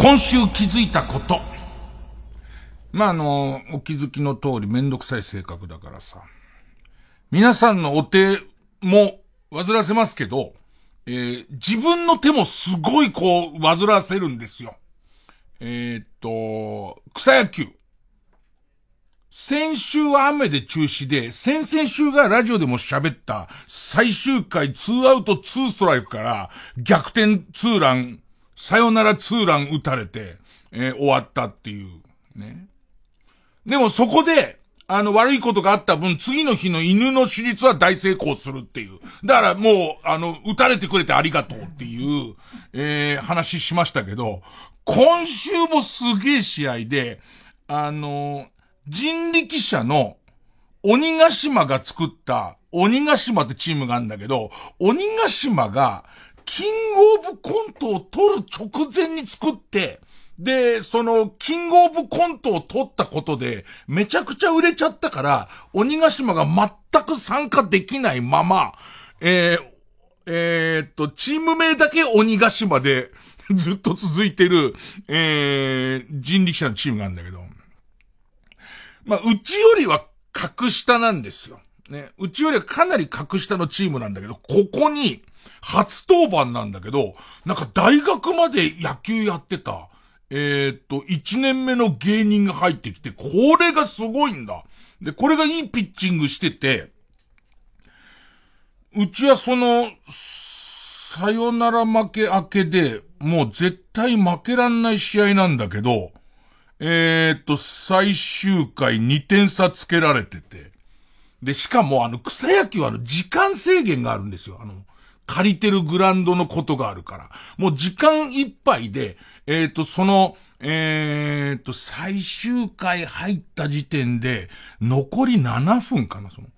今週気づいたこと。まあ、あの、お気づきの通りめんどくさい性格だからさ。皆さんのお手も煩わせますけど、えー、自分の手もすごいこう、煩わせるんですよ。えー、っと、草野球。先週は雨で中止で、先々週がラジオでも喋った最終回2アウト2ストライクから逆転ツーランさよならツーラン打たれて、えー、終わったっていう、ね。でもそこで、あの、悪いことがあった分、次の日の犬の手術は大成功するっていう。だからもう、あの、打たれてくれてありがとうっていう、えー、話しましたけど、今週もすげえ試合で、あの、人力車の鬼ヶ島が作った鬼ヶ島ってチームがあるんだけど、鬼ヶ島がキングオブコントを取る直前に作って、で、その、キングオブコントを取ったことで、めちゃくちゃ売れちゃったから、鬼ヶ島が全く参加できないまま、えー、えー、っと、チーム名だけ鬼ヶ島で ずっと続いてる、えー、人力車のチームがあるんだけど、まあ、うちよりは格下なんですよ。ね。うちよりはかなり格下のチームなんだけど、ここに、初登板なんだけど、なんか大学まで野球やってた、え、っと、1年目の芸人が入ってきて、これがすごいんだ。で、これがいいピッチングしてて、うちはその、さよなら負け明けで、もう絶対負けらんない試合なんだけど、え、っと、最終回2点差つけられてて。で、しかもあの、草野球はあの、時間制限があるんですよ。あの、借りてるグランドのことがあるから。もう時間いっぱいで、えっ、ー、と、その、えっ、ー、と、最終回入った時点で、残り7分かな、その。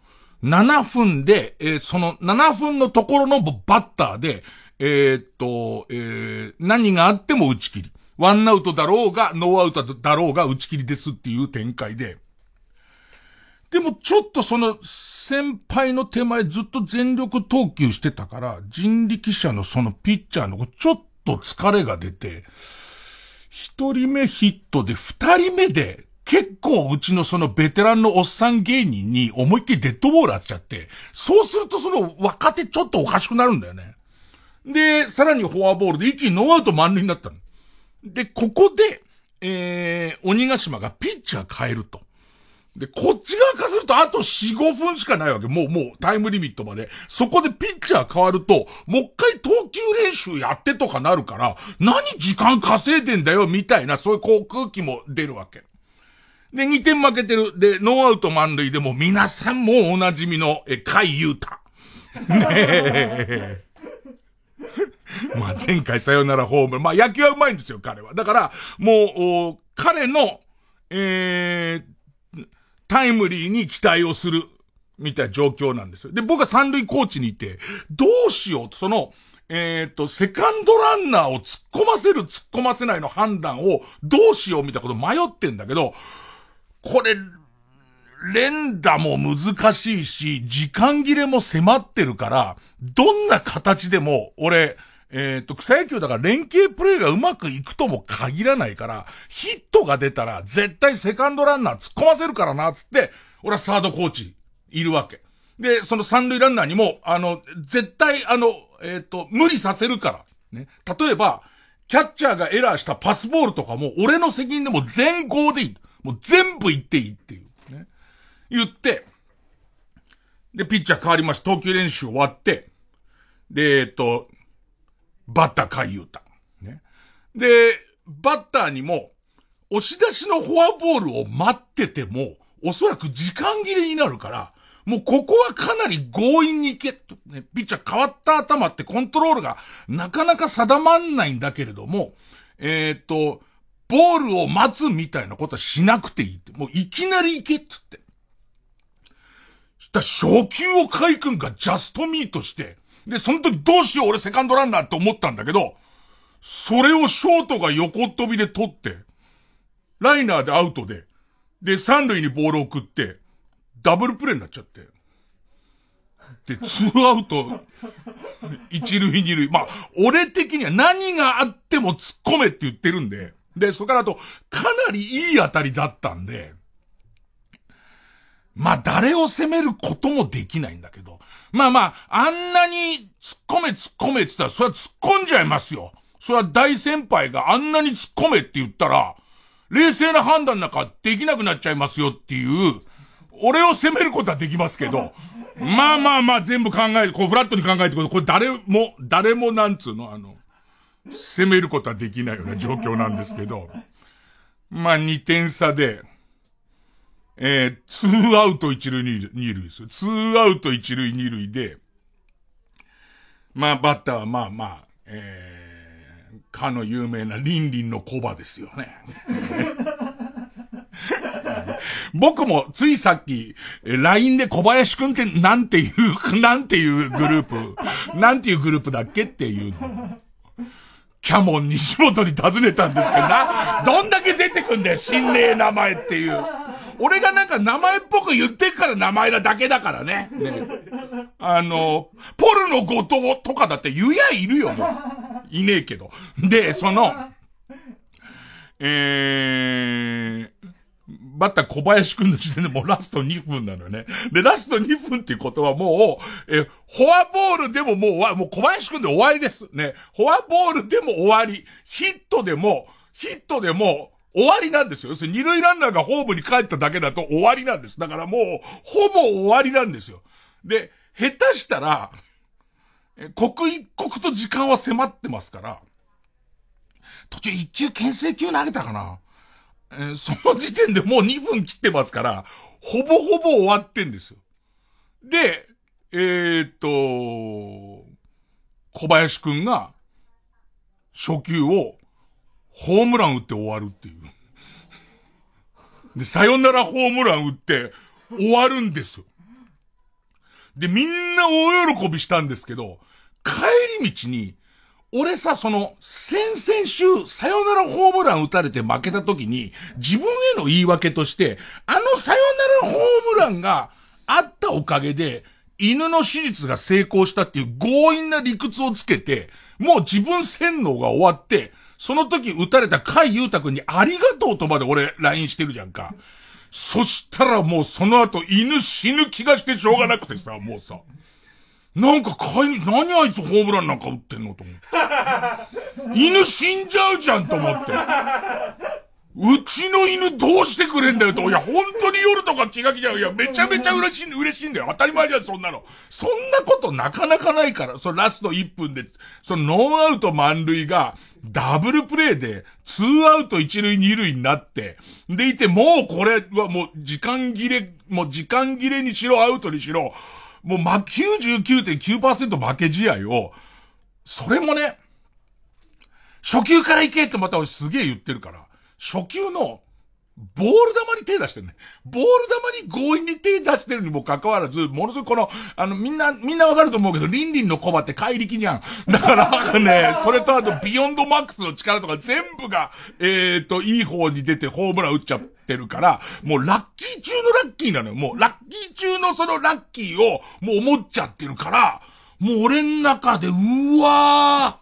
7分で、えー、その7分のところのバッターで、えっと、え、何があっても打ち切り。ワンアウトだろうが、ノーアウトだろうが打ち切りですっていう展開で。でもちょっとその、先輩の手前ずっと全力投球してたから、人力車のそのピッチャーのちょっと疲れが出て、一人目ヒットで二人目で結構うちのそのベテランのおっさん芸人に思いっきりデッドボール当てちゃって、そうするとその若手ちょっとおかしくなるんだよね。で、さらにフォアボールで一気にノーアウト満塁になったの。で、ここで、えー、鬼ヶ島がピッチャー変えると。で、こっち側からするとあと4、5分しかないわけ。もう、もう、タイムリミットまで。そこでピッチャー変わると、もう一回投球練習やってとかなるから、何時間稼いでんだよ、みたいな、そういうこう空気も出るわけ。で、2点負けてる。で、ノーアウト満塁でも皆さんもお馴染みの、え、甲斐優太。ねえ。まあ、前回さよならホームまあ、野球は上手いんですよ、彼は。だから、もう、彼の、えー、タイムリーに期待をする、みたいな状況なんですよ。で、僕は三塁コーチにいて、どうしようと、その、えっ、ー、と、セカンドランナーを突っ込ませる、突っ込ませないの判断をどうしようみたいなこと迷ってんだけど、これ、連打も難しいし、時間切れも迫ってるから、どんな形でも、俺、えっ、と、草野球だから連携プレーがうまくいくとも限らないから、ヒットが出たら絶対セカンドランナー突っ込ませるからな、つって、俺はサードコーチいるわけ。で、その三塁ランナーにも、あの、絶対あの、えっ、と、無理させるから。ね。例えば、キャッチャーがエラーしたパスボールとかも、俺の責任でも全号でいい。もう全部言っていいっていう。ね。言って、で、ピッチャー変わりました。投球練習終わって、で、えっ、と、バッター海優太。ね。で、バッターにも、押し出しのフォアボールを待ってても、おそらく時間切れになるから、もうここはかなり強引にいけと、ね、ピッチャー変わった頭ってコントロールがなかなか定まんないんだけれども、えっ、と、ボールを待つみたいなことはしなくていいって。もういきなり行けって言って。だ初球を海君がジャストミートして、で、その時どうしよう俺セカンドランナーって思ったんだけど、それをショートが横飛びで取って、ライナーでアウトで、で、三塁にボールを送って、ダブルプレイになっちゃって。で、ツーアウト、一塁二塁。まあ、俺的には何があっても突っ込めって言ってるんで、で、それからあと、かなりいい当たりだったんで、まあ、誰を責めることもできないんだけど、まあまあ、あんなに突っ込め突っ込めって言ったら、それは突っ込んじゃいますよ。それは大先輩があんなに突っ込めって言ったら、冷静な判断なんかできなくなっちゃいますよっていう、俺を責めることはできますけど、まあまあまあ全部考えて、こうフラットに考えてこれ誰も、誰もなんつうの、あの、責めることはできないような状況なんですけど、まあ2点差で、えー、ツーアウト一塁二塁ですよ。ツーアウト一塁二塁で、まあバッターはまあまあ、えー、かの有名なリンリンのコバですよね。僕もついさっき、LINE で小林くんってなんていう、なんていうグループ、なんていうグループだっけっていうの。キャモン西本に尋ねたんですけどな、どんだけ出てくんだよ、心霊名前っていう。俺がなんか名前っぽく言ってから名前なだけだからね。ねあの、ポルの後藤とかだって言やいるよ、もう。いねえけど。で、その、えー、バッター小林くんの時点でもうラスト2分なのよね。で、ラスト2分っていうことはもう、え、フォアボールでももう、もう小林くんで終わりです。ね。フォアボールでも終わり。ヒットでも、ヒットでも、終わりなんですよ。要するに二塁ランナーがホームに帰っただけだと終わりなんです。だからもう、ほぼ終わりなんですよ。で、下手したら、刻一刻と時間は迫ってますから、途中一球牽制球投げたかなえー、その時点でもう2分切ってますから、ほぼほぼ終わってんですよ。で、えー、っと、小林くんが、初球を、ホームラン打って終わるっていう。で、さよならホームラン打って、終わるんですよ。で、みんな大喜びしたんですけど、帰り道に、俺さ、その、先々週、さよならホームラン打たれて負けた時に、自分への言い訳として、あのさよならホームランがあったおかげで、犬の手術が成功したっていう強引な理屈をつけて、もう自分洗脳が終わって、その時撃たれた海優太くんにありがとうとまで俺 LINE してるじゃんか。そしたらもうその後犬死ぬ気がしてしょうがなくてさ、もうさ。なんか買い、何あいつホームランなんか打ってんのと思って。犬死んじゃうじゃんと思って。うちの犬どうしてくれんだよと。いや、本当に夜とか気が気じゃう。いや、めちゃめちゃ嬉しい、嬉しいんだよ。当たり前じゃん、そんなの。そんなことなかなかないから。そのラスト1分で、そのノーアウト満塁が、ダブルプレイで、ツーアウト1塁2塁になって、でいて、もうこれはもう時間切れ、もう時間切れにしろ、アウトにしろ、もう、ま、99.9%負け試合を、それもね、初球から行けってまた俺すげえ言ってるから、初球の、ボール球に手出してるね。ボール球に強引に手出してるにもかかわらず、ものすごいこの、あの、みんな、みんなわかると思うけど、リンリンのコバって怪力じゃん。だからね、それとあと、ビヨンドマックスの力とか全部が、えーと、いい方に出てホームラン打っちゃってるから、もうラッキー中のラッキーなのよ。もうラッキー中のそのラッキーを、もう思っちゃってるから、もう俺ん中で、うわ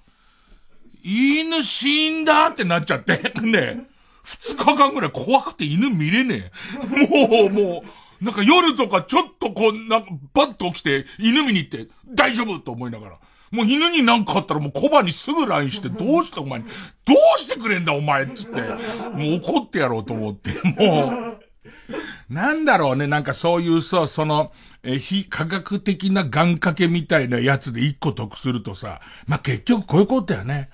ー、犬死んだってなっちゃって、ね。二日間ぐらい怖くて犬見れねえ。もう、もう、なんか夜とかちょっとこう、なんか、バッと起きて、犬見に行って、大丈夫と思いながら。もう犬になんかあったらもうコバにすぐ LINE して、どうしてお前に、どうしてくれんだお前っつって、もう怒ってやろうと思って、もう、なんだろうね、なんかそういうさ、その、え、非科学的な願掛けみたいなやつで一個得するとさ、まあ、結局こういうことだよね。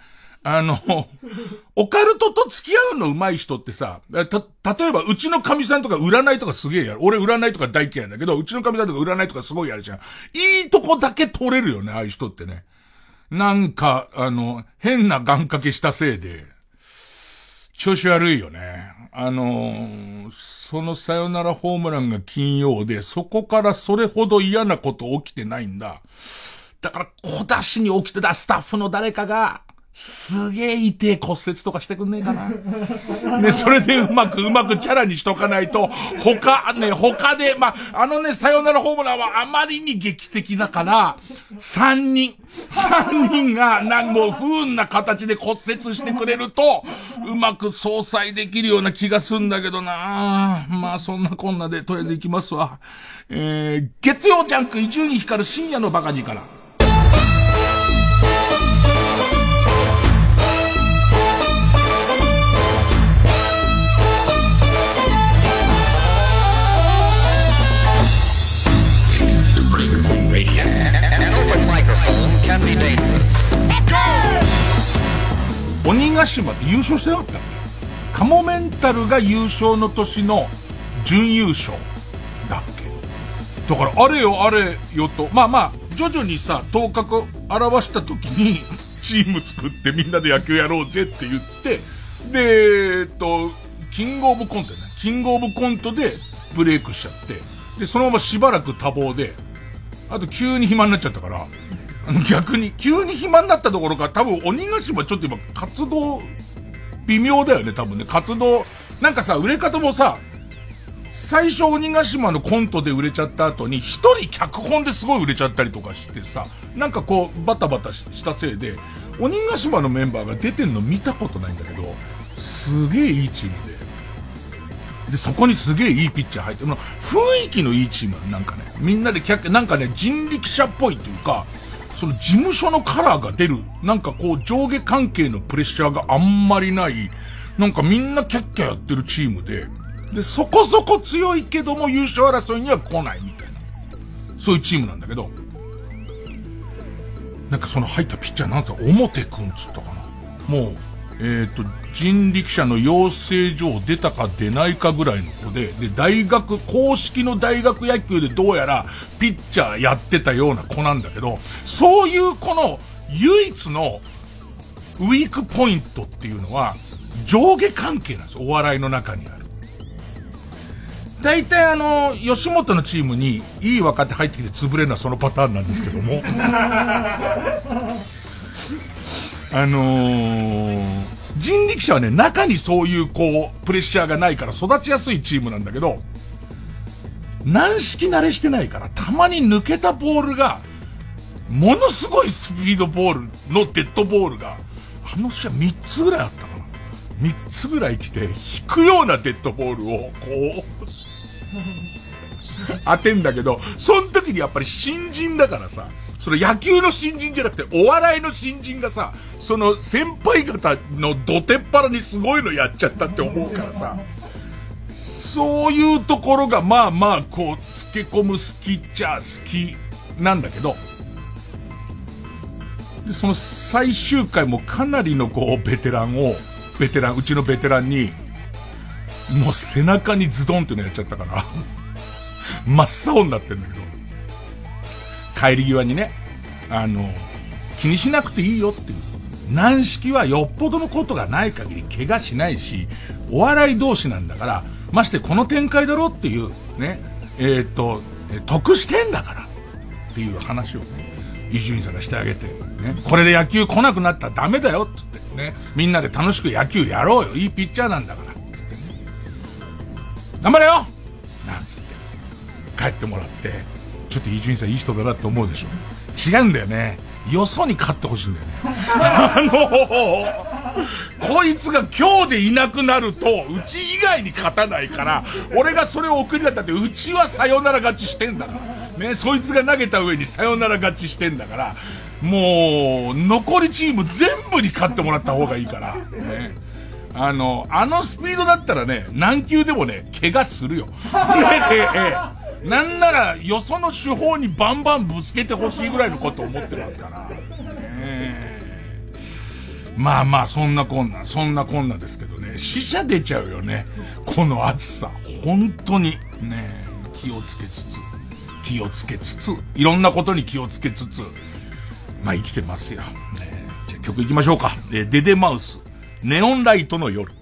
あの、オカルトと付き合うの上手い人ってさ、た、例えばうちの神さんとか占いとかすげえやる。俺占いとか大嫌いだけど、うちの神さんとか占いとかすごいやるじゃん。いいとこだけ取れるよね、ああいう人ってね。なんか、あの、変な願掛けしたせいで、調子悪いよね。あの、そのサヨナラホームランが金曜で、そこからそれほど嫌なこと起きてないんだ。だから、小出しに起きてたスタッフの誰かが、すげえ痛え骨折とかしてくんねえかな。ね、それでうまくうまくチャラにしとかないと、他、ね、他で、まあ、あのね、さよならホームランはあまりに劇的だから、三人、三人が、なんも不運な形で骨折してくれると、うまく相殺できるような気がすんだけどなまあ、そんなこんなで、とりあえず行きますわ。えー、月曜ジャンク伊集院光る深夜のバカ力から。鬼ヶ島って優勝してなかった。っけカモメンタルが優勝の年の準優勝だっけ。だからあれよあれよと、まあまあ、徐々にさ、頭角表した時に チーム作ってみんなで野球やろうぜって言って、で、えっと、キングオブコントね。キングオブコントでブレイクしちゃって、で、そのまましばらく多忙で、あと急に暇になっちゃったから、逆に、急に暇になったところか、多分鬼ヶ島ちょっと今活動、微妙だよね、多分ね。活動、なんかさ、売れ方もさ、最初鬼ヶ島のコントで売れちゃった後に、一人脚本ですごい売れちゃったりとかしてさ、なんかこう、バタバタしたせいで、鬼ヶ島のメンバーが出てんの見たことないんだけど、すげえいいチームで。で、そこにすげえいいピッチャー入って、雰囲気のいいチームなんかね。みんなで客、なんかね、人力車っぽいというか、その事務所のカラーが出る、なんかこう上下関係のプレッシャーがあんまりない、なんかみんなキャッキャやってるチームで、で、そこそこ強いけども優勝争いには来ないみたいな。そういうチームなんだけど、なんかその入ったピッチャーなんて表くんつったかな。もう、えっ、ー、と、人力車の養成所を出たか出ないかぐらいの子で、で、大学、公式の大学野球でどうやらピッチャーやってたような子なんだけど、そういう子の唯一のウィークポイントっていうのは、上下関係なんですよ、お笑いの中にある。大体あの、吉本のチームにいい若手入ってきて潰れるのはそのパターンなんですけども。あのー、人力車はね、中にそういうこう、プレッシャーがないから育ちやすいチームなんだけど、軟式慣れしてないから、たまに抜けたボールが、ものすごいスピードボールのデッドボールが、あの試合3つぐらいあったかな。3つぐらい来て、引くようなデッドボールを、こう当てんだけど、その時にやっぱり新人だからさ、その野球の新人じゃなくて、お笑いの新人がさ、その先輩方のどてっぱらにすごいのやっちゃったって思うからさ、そういうところがまあまあこう、つけ込む好きっちゃ好きなんだけど、で、その最終回もかなりのこう、ベテランを、ベテラン、うちのベテランに、もう背中にズドンってのやっちゃったから 真っ青になってんだけど、帰り際にね、あの、気にしなくていいよっていう。軟式はよっぽどのことがない限り怪我しないし、お笑い同士なんだから、ましてこの展開だろっていう、ね、えー、っと、得してんだからっていう話をね、伊集院さんがしてあげて、ね、これで野球来なくなったらダメだよってってね、みんなで楽しく野球やろうよ、いいピッチャーなんだから、つってね。頑張れよなんつって、帰ってもらって、ちょっと伊集院さんいい人だなって思うでしょ。違うんだよね。よそに勝ってほしいんだよね。あのこいつが今日でいなくなると、うち以外に勝たないから、俺がそれを送りだったって、うちはサヨナラ勝ちしてんだから。ね、そいつが投げた上にサヨナラ勝ちしてんだから、もう、残りチーム全部に勝ってもらった方がいいから。ね。あの、あのスピードだったらね、何球でもね、怪我するよ。ねえ、ええ。なんなら、よその手法にバンバンぶつけてほしいぐらいのことを思ってますから。えまあまあ、そんなこんな、そんなこんなですけどね、死者出ちゃうよね。この暑さ。本当に。ね気をつけつつ、気をつけつつ、いろんなことに気をつけつつ、まあ生きてますよ。ねじゃあ曲行きましょうか。えデデマウス、ネオンライトの夜。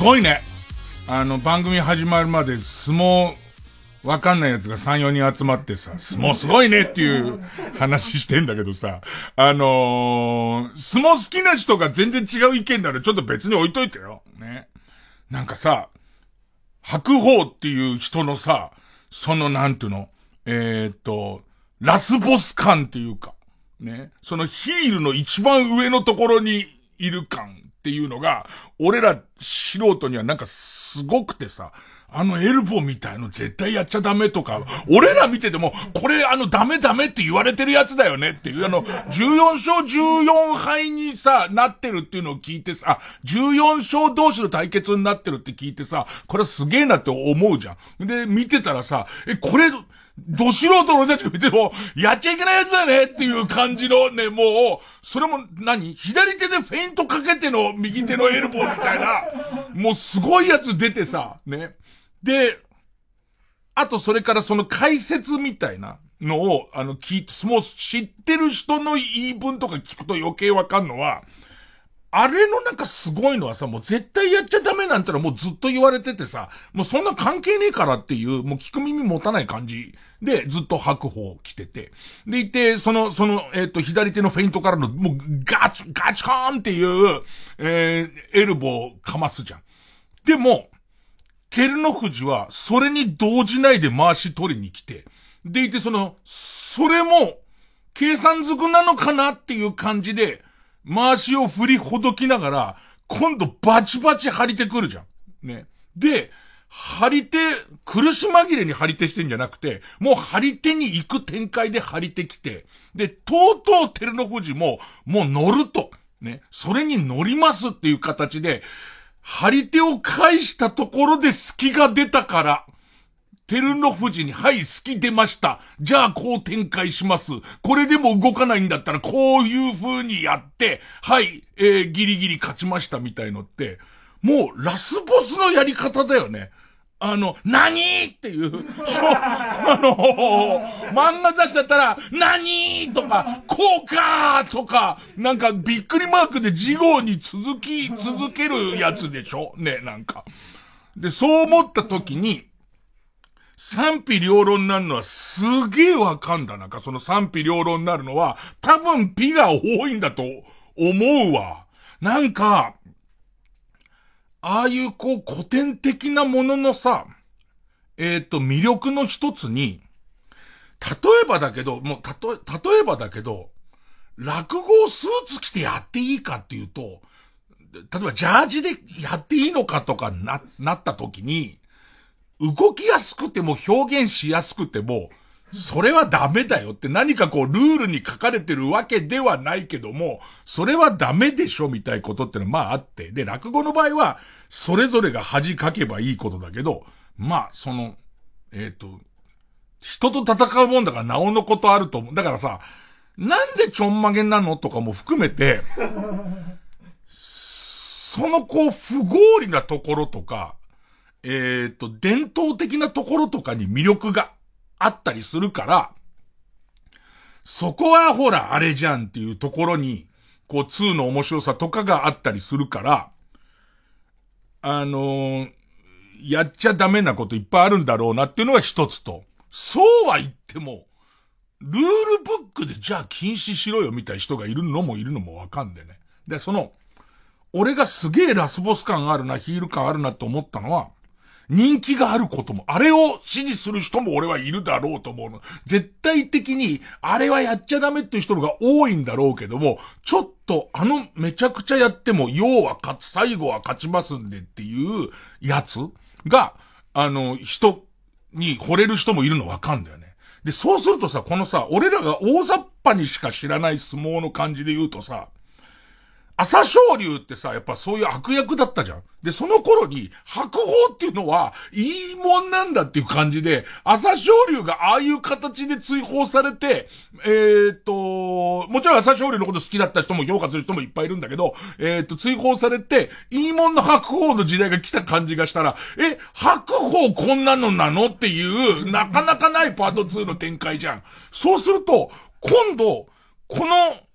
ごいね。あの、番組始まるまで相撲、わかんない奴が3、4人集まってさ、相撲すごいねっていう話してんだけどさ、あのー、相撲好きな人が全然違う意見ならちょっと別に置いといてよ。ね。なんかさ、白鵬っていう人のさ、そのなんていうの、えー、っと、ラスボス感っていうか、ね。そのヒールの一番上のところにいる感っていうのが、俺ら素人にはなんかすごくてさ、あのエルボみたいの絶対やっちゃダメとか、俺ら見てても、これあのダメダメって言われてるやつだよねっていう、あの、14勝14敗にさ、なってるっていうのを聞いてさ、14勝同士の対決になってるって聞いてさ、これすげえなって思うじゃん。で、見てたらさ、え、これ、ど素人の俺たちが見ても、やっちゃいけないやつだよねっていう感じのね、もう、それも何？左手でフェイントかけての右手のエルボーみたいな、もうすごいやつ出てさ、ね。で、あとそれからその解説みたいなのを、あの、聞いて、もう知ってる人の言い分とか聞くと余計わかんのは、あれのなんかすごいのはさ、もう絶対やっちゃダメなんてのはもうずっと言われててさ、もうそんな関係ねえからっていう、もう聞く耳持たない感じで、ずっと白鵬来てて。でいて、その、その、えっ、ー、と、左手のフェイントからの、もうガチ、ガチコーンっていう、えー、エルボーかますじゃん。でも、ケルノフジは、それに動じないで回し取りに来て、でいて、その、それも、計算づくなのかなっていう感じで、回しを振りほどきながら、今度バチバチ張り手くるじゃん。ね。で、張り手、苦し紛れに張り手してんじゃなくて、もう張り手に行く展開で張り手来て、で、とうとう照ノ富士も、もう乗ると。ね。それに乗りますっていう形で、張り手を返したところで隙が出たから、照ノ富士に、はい、好き出ました。じゃあ、こう展開します。これでも動かないんだったら、こういう風にやって、はい、えー、ギリギリ勝ちましたみたいのって、もう、ラスボスのやり方だよね。あの、何っていう、あの、漫画雑誌だったら、何とか、こうかとか、なんかびっくりマークで事後に続き、続けるやつでしょ？ね、なんか。で、そう思った時に、賛否両論になるのはすげえわかんだ。なんかその賛否両論になるのは、多分ピが多いんだと思うわ。なんか、ああいうこう古典的なもののさ、えっ、ー、と魅力の一つに、例えばだけど、もうたと、例えばだけど、落語をスーツ着てやっていいかっていうと、例えばジャージでやっていいのかとかな、なった時に、動きやすくても表現しやすくても、それはダメだよって何かこうルールに書かれてるわけではないけども、それはダメでしょみたいなことってのはまああって。で、落語の場合は、それぞれが恥かけばいいことだけど、まあ、その、えっ、ー、と、人と戦うもんだからなおのことあると思う。だからさ、なんでちょんまげなのとかも含めて、そのこう、不合理なところとか、えっ、ー、と、伝統的なところとかに魅力があったりするから、そこはほら、あれじゃんっていうところに、こう、2の面白さとかがあったりするから、あのー、やっちゃダメなこといっぱいあるんだろうなっていうのが一つと、そうは言っても、ルールブックでじゃあ禁止しろよみたい人がいるのもいるのもわかんでね。で、その、俺がすげえラスボス感あるな、ヒール感あるなって思ったのは、人気があることも、あれを支持する人も俺はいるだろうと思うの。絶対的に、あれはやっちゃダメっていう人が多いんだろうけども、ちょっとあのめちゃくちゃやっても、要は勝つ、最後は勝ちますんでっていうやつが、あの、人に惚れる人もいるのわかんだよね。で、そうするとさ、このさ、俺らが大雑把にしか知らない相撲の感じで言うとさ、朝青龍ってさ、やっぱそういう悪役だったじゃん。で、その頃に、白鵬っていうのは、いいもんなんだっていう感じで、朝青龍がああいう形で追放されて、えー、っと、もちろん朝青龍のこと好きだった人も評価する人もいっぱいいるんだけど、えー、っと、追放されて、いいもんの白鵬の時代が来た感じがしたら、え、白鵬こんなのなのっていう、なかなかないパート2の展開じゃん。そうすると、今度、この、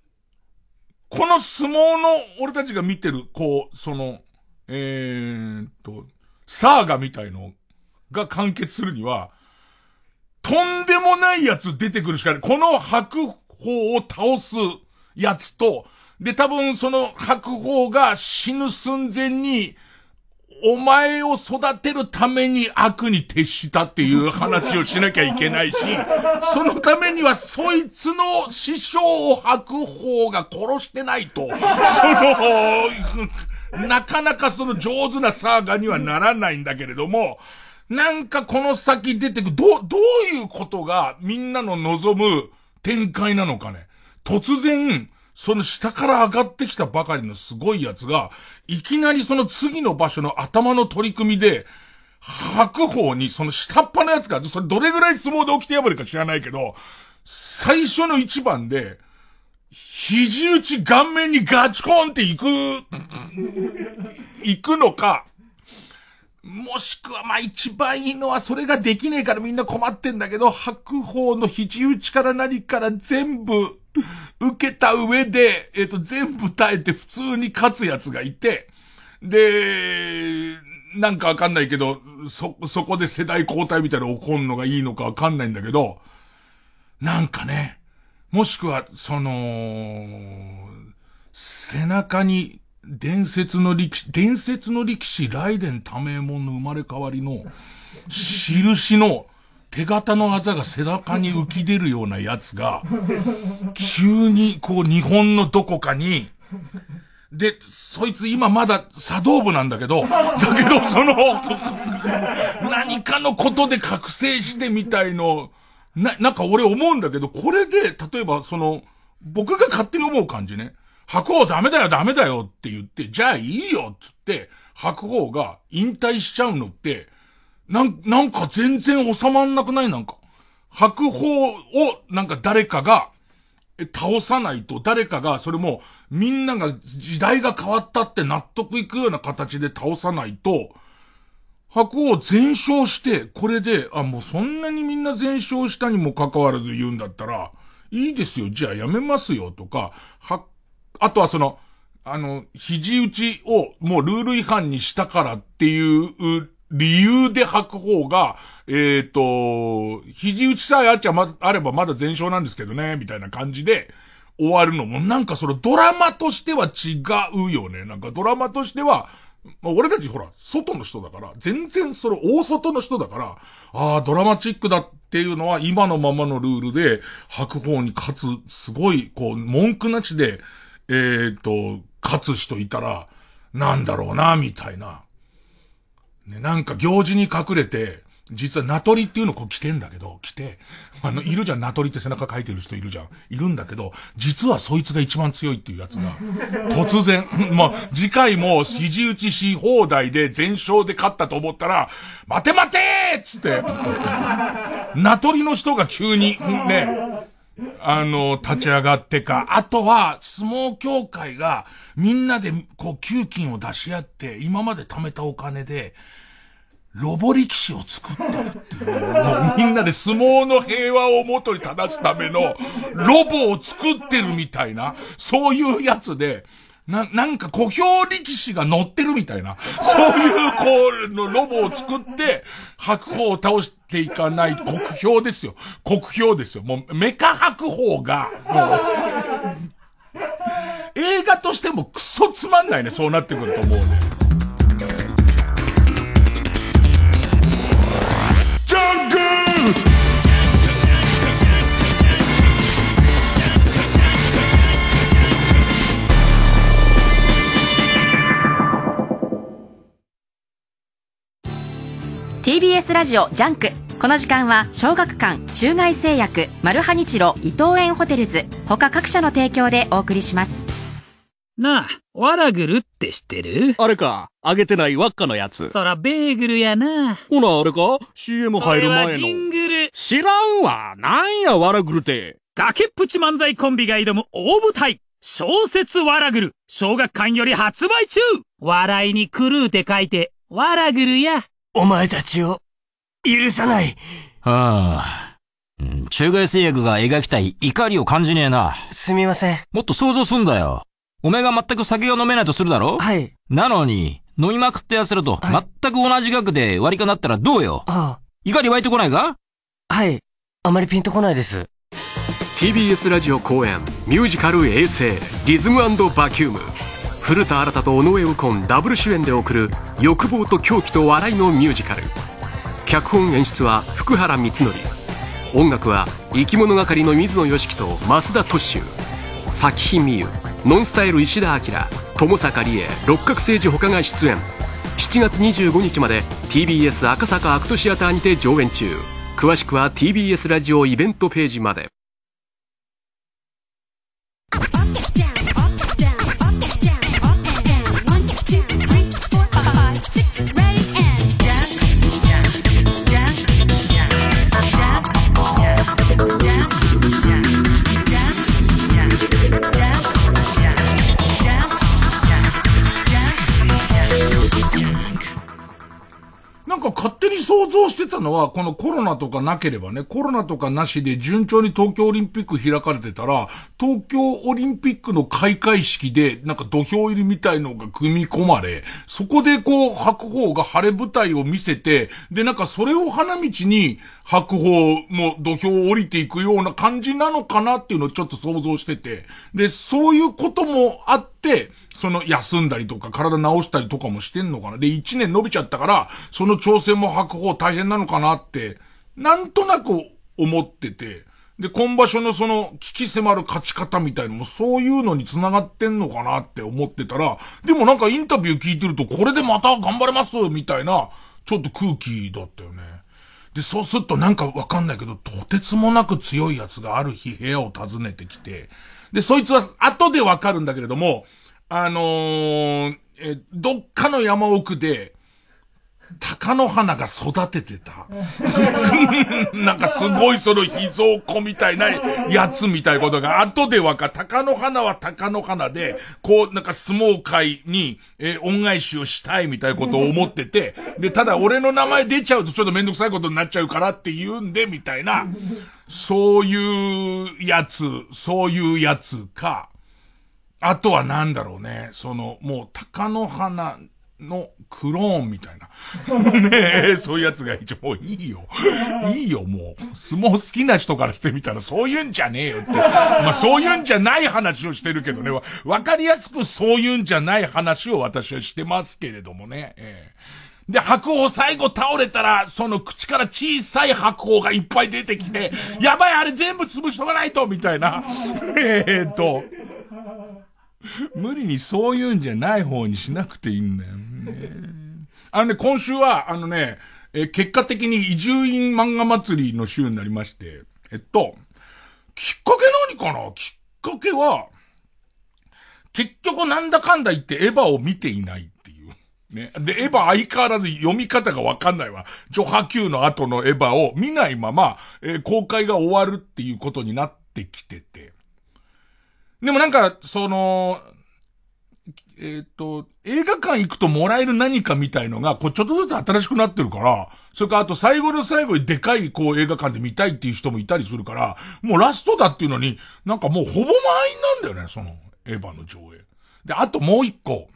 この相撲の俺たちが見てる、こう、その、えー、っと、サーガみたいのが完結するには、とんでもないやつ出てくるしかない。この白鵬を倒すやつと、で、多分その白鵬が死ぬ寸前に、お前を育てるために悪に徹したっていう話をしなきゃいけないし、そのためにはそいつの師匠を白鵬が殺してないと、その、なかなかその上手なサーガにはならないんだけれども、なんかこの先出てく、ど、どういうことがみんなの望む展開なのかね。突然、その下から上がってきたばかりのすごいやつが、いきなりその次の場所の頭の取り組みで、白鵬にその下っ端のやつが、それどれぐらい相撲で起きて破るか知らないけど、最初の一番で、肘打ち顔面にガチコンって行く、行くのか、もしくは、まあ一番いいのはそれができねえからみんな困ってんだけど、白鵬の肘打ちから何から全部、受けた上で、えっ、ー、と、全部耐えて普通に勝つやつがいて、で、なんかわかんないけど、そ、そこで世代交代みたいなの起こるのがいいのかわかんないんだけど、なんかね、もしくは、その、背中に伝説の力士、伝説の力士、ライデン多名門の生まれ変わりの、印の手形の技が背中に浮き出るようなやつが、急にこう日本のどこかに、で、そいつ今まだ茶道部なんだけど、だけどその、何かのことで覚醒してみたいの、な、なんか俺思うんだけど、これで、例えばその、僕が勝手に思う感じね。白鵬ダメだよダメだよって言って、じゃあいいよっつって、白鵬が引退しちゃうのって、なん、なんか全然収まんなくない？なんか。白鵬を、なんか誰かが、倒さないと、誰かが、それも、みんなが時代が変わったって納得いくような形で倒さないと、白鵬全勝して、これで、あ、もうそんなにみんな全勝したにも関わらず言うんだったら、いいですよ、じゃあやめますよ、とか、は、あとはその、あの、肘打ちをもうルール違反にしたからっていう理由で白鵬が、えっ、ー、と、肘打ちさえあっちゃま、あればまだ全勝なんですけどね、みたいな感じで終わるのも、なんかそのドラマとしては違うよね。なんかドラマとしては、まあ、俺たちほら、外の人だから、全然その大外の人だから、ああ、ドラマチックだっていうのは今のままのルールで、白鵬に勝つ、すごい、こう、文句なしで、えっ、ー、と、勝つ人いたら、なんだろうな、みたいな。ね、なんか行事に隠れて、実はナトリっていうのをこう着てんだけど、着て、あの、いるじゃん、ナトリって背中書いてる人いるじゃん。いるんだけど、実はそいつが一番強いっていうやつが、突然、まあ、次回も肘打ちし放題で全勝で勝ったと思ったら、待て待てーっつって、ナトリの人が急に、ね、あの、立ち上がってか、あとは、相撲協会が、みんなで、こう、給金を出し合って、今まで貯めたお金で、ロボ力士を作ってるっていう。もうみんなで相撲の平和を元に正すための、ロボを作ってるみたいな、そういうやつで、な、なんか小兵力士が乗ってるみたいな、そういうこう、のロボを作って、白鵬を倒していかない国評ですよ。国評ですよ。もう、メカ白鵬が、もう、映画としてもクソつまんないね、そうなってくると思うね。TBS ラジオジャンク。この時間は小学館中外製薬マルハニチロ伊藤園ホテルズ。他各社の提供でお送りします。なあワラグルって知ってる？あれか。揚げてない輪っかのやつ。そらベーグルやな。ほなあれか。CM 入る前の。ジングル。知らんわ。なんやワラグルって。崖っぷち漫才コンビが挑む大舞台。小説ワラグル小学館より発売中。笑いに狂うて書いてワラグルやお前たちを許さない。はあ。中外製薬が描きたい怒りを感じねえな。すみません。もっと想像すんだよ。お前が全く酒を飲めないとするだろ？はい。なのに、飲みまくった奴らと全く同じ額で割り勘なったらどうよ？はあ、怒り湧いてこないか？はい。あまりピンとこないです。TBS ラジオ公演ミュージカル衛星リズムバキューム古田新太と尾上右近ダブル主演で送る欲望と狂気と笑いのミュージカル。脚本演出は福原光則。音楽は生き物係の水野良樹と増田敏秀咲日美優ノンスタイル石田明友坂理恵六角誠治他が出演。7月25日まで TBS 赤坂アクトシアターにて上演中。詳しくは TBS ラジオイベントページまで。なんか勝手に想像してたのは、このコロナとかなければね、コロナとかなしで順調に東京オリンピック開かれてたら、東京オリンピックの開会式で、なんか土俵入りみたいのが組み込まれ、そこでこう、白鵬が晴れ舞台を見せて、で、なんかそれを花道に、白鵬の土俵を降りていくような感じなのかなっていうのをちょっと想像してて、で、そういうこともあって、その休んだりとか体直したりとかもしてんのかな。で、一年伸びちゃったから、その挑戦も白鵬大変なのかなって、なんとなく思ってて、で、今場所のその、危機迫る勝ち方みたいのもそういうのに繋がってんのかなって思ってたら、でもなんかインタビュー聞いてると、これでまた頑張れますみたいな、ちょっと空気だったよね。で、そうするとなんかわかんないけど、とてつもなく強いやつがある日部屋を訪ねてきて、で、そいつは後でわかるんだけれども、あのー、え、どっかの山奥で、鷹の花が育ててた。なんかすごいその秘蔵庫みたいなやつみたいなことが後でわか、鷹の花は鷹の花で、こうなんか相撲界に、え恩返しをしたいみたいなことを思ってて、で、ただ俺の名前出ちゃうとちょっとめんどくさいことになっちゃうからって言うんで、みたいな、そういうやつ、そういうやつか、あとはなんだろうね、その、もう鷹の花、のクローンみたいな。ねえ、そういうやつが一応もういいよ。いいよ、もう。相撲好きな人からしてみたらそういうんじゃねえよって。まあそういうんじゃない話をしてるけどね。わかりやすくそういうんじゃない話を私はしてますけれどもね。えー、で、白鵬最後倒れたら、その口から小さい白鵬がいっぱい出てきて、やばい、あれ全部潰しとかないとみたいな。えー、っと。無理にそういうんじゃない方にしなくていいんだよね。あのね、今週は、あのね、え結果的に移住院漫画祭りの週になりまして、えっと、きっかけ何かな？きっかけは、結局なんだかんだ言ってエヴァを見ていないっていう。ね。で、エヴァ相変わらず読み方がわかんないわ。ジョハ Q の後のエヴァを見ないまま、えー公開が終わるっていうことになってきてて。でもなんか、その、えっ、と、映画館行くともらえる何かみたいのが、こうちょっとずつ新しくなってるから、それかあと最後の最後にでかいこう映画館で見たいっていう人もいたりするから、もうラストだっていうのに、なんかもうほぼ満員なんだよね、そのエヴァの上映。で、あともう一個。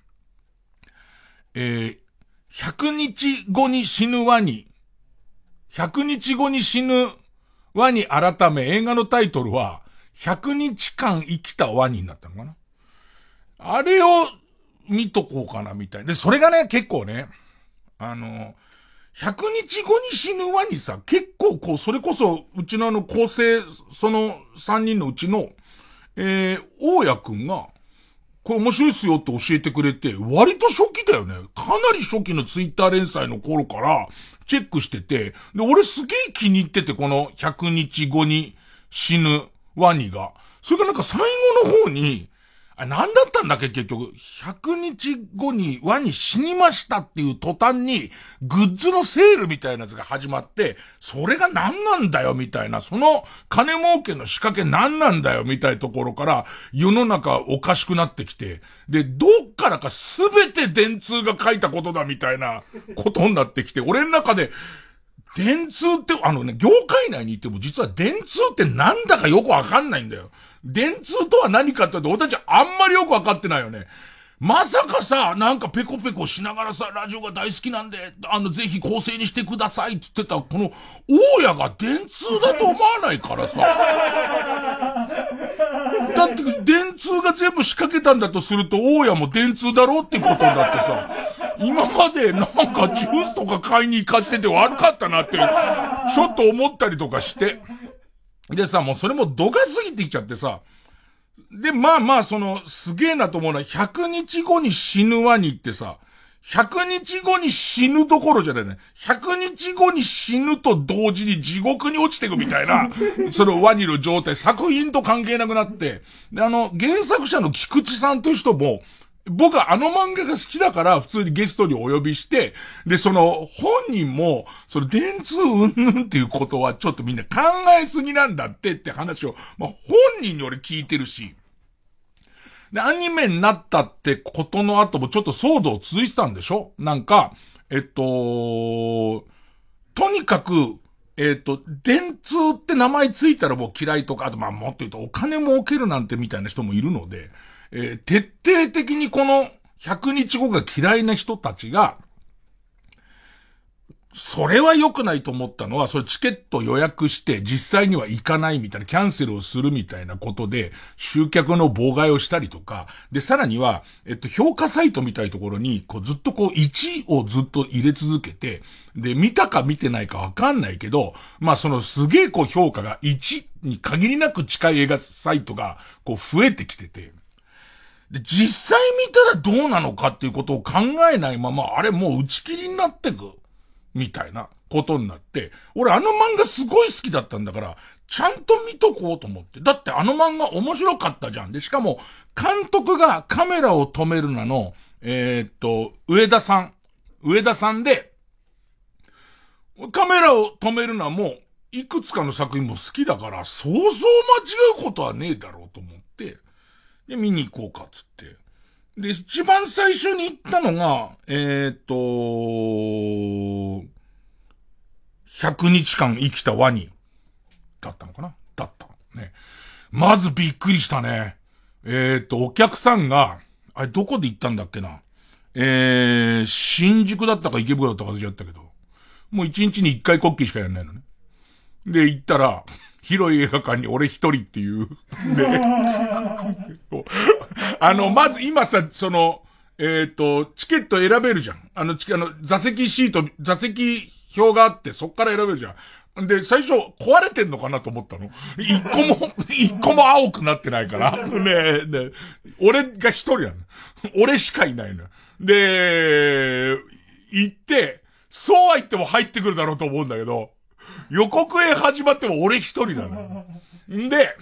えー、100日後に死ぬワニ。100日後に死ぬワニ改め映画のタイトルは、100日間生きたワニになったのかな？あれを見とこうかなみたい。で、それがね、結構ね、あの、100日後に死ぬワニさ、結構こう、それこそ、うちのあの構成、その3人のうちの、えー、大家くんが、これ面白いっすよって教えてくれて、割と初期だよね。かなり初期のツイッター連載の頃からチェックしてて、で、俺すげえ気に入ってて、この100日後に死ぬワニが。それがなんか最後の方に、あ、なんだったんだっけ結局。100日後にワニ死にましたっていう途端に、グッズのセールみたいなやつが始まって、それが何なんだよみたいな、その金儲けの仕掛け何なんだよみたいなところから、世の中おかしくなってきて、で、どっからかすべて電通が書いたことだみたいなことになってきて、俺の中で、電通って、あのね、業界内にいても実は電通ってなんだかよくわかんないんだよ。電通とは何かって言うと、俺たちあんまりよくわかってないよね。まさかさ、なんかペコペコしながらさ、ラジオが大好きなんで、あの、ぜひ構成にしてくださいって言ってた、この、大家が電通だと思わないからさ。だって、電通が全部仕掛けたんだとすると、大家も電通だろうってことになってさ、今までなんかジュースとか買いに行かせてて悪かったなって、ちょっと思ったりとかして。でさ、もうそれも度が過ぎてきちゃってさ、で、まあまあ、その、すげえなと思うのは、100日後に死ぬワニってさ、100日後に死ぬどころじゃないね。100日後に死ぬと同時に地獄に落ちていくみたいな、そのワニの状態、作品と関係なくなって、で、あの、原作者の菊池さんという人も、僕はあの漫画が好きだから普通にゲストにお呼びして、で、その本人も、その電通うんぬんっていうことはちょっとみんな考えすぎなんだってって話を、まあ本人に俺聞いてるし、で、アニメになったってことの後もちょっと騒動続いてたんでしょ？なんか、えっと、とにかく、えっ、と、電通って名前ついたらもう嫌いとか、あとまあもっと言うとお金儲けるなんてみたいな人もいるので、えー徹底的にこの100日後が嫌いな人たちが、それは良くないと思ったのは、それチケット予約して実際には行かないみたいな、キャンセルをするみたいなことで、集客の妨害をしたりとか、で、さらには、えっと、評価サイトみたいなところに、こうずっとこう1をずっと入れ続けて、で、見たか見てないかわかんないけど、まあそのすげえこう評価が1に限りなく近い映画サイトが、こう増えてきてて、で、実際見たらどうなのかっていうことを考えないまま、あれもう打ち切りになってく。みたいなことになって、俺あの漫画すごい好きだったんだから、ちゃんと見とこうと思って。だってあの漫画面白かったじゃん。で、しかも、監督がカメラを止めるなの、えーっと、上田さん。上田さんで、カメラを止めるなも、いくつかの作品も好きだから、そうそう間違うことはねえだろうと思っ、で、見に行こうかっつって。で、一番最初に行ったのが、えーっと、100日間生きたワニだったのかな？だった。ね。まずびっくりしたね。えーっと、お客さんが、あれどこで行ったんだっけな？えー、新宿だったか池袋だったか忘れちゃったけど、もう一日に一回国旗しかやんないのね。で、行ったら、広い映画館に俺一人っていう。で、あの、まず今さ、その、えっ、と、チケット選べるじゃん。あの、チあの、座席シート、座席表があって、そっから選べるじゃん。で、最初、壊れてんのかなと思ったの。一個も、一個も青くなってないから。ねえ、ね俺が一人なの。俺しかいないの。で、行って、そうは言っても入ってくるだろうと思うんだけど、予告編始まっても俺一人なの。んで、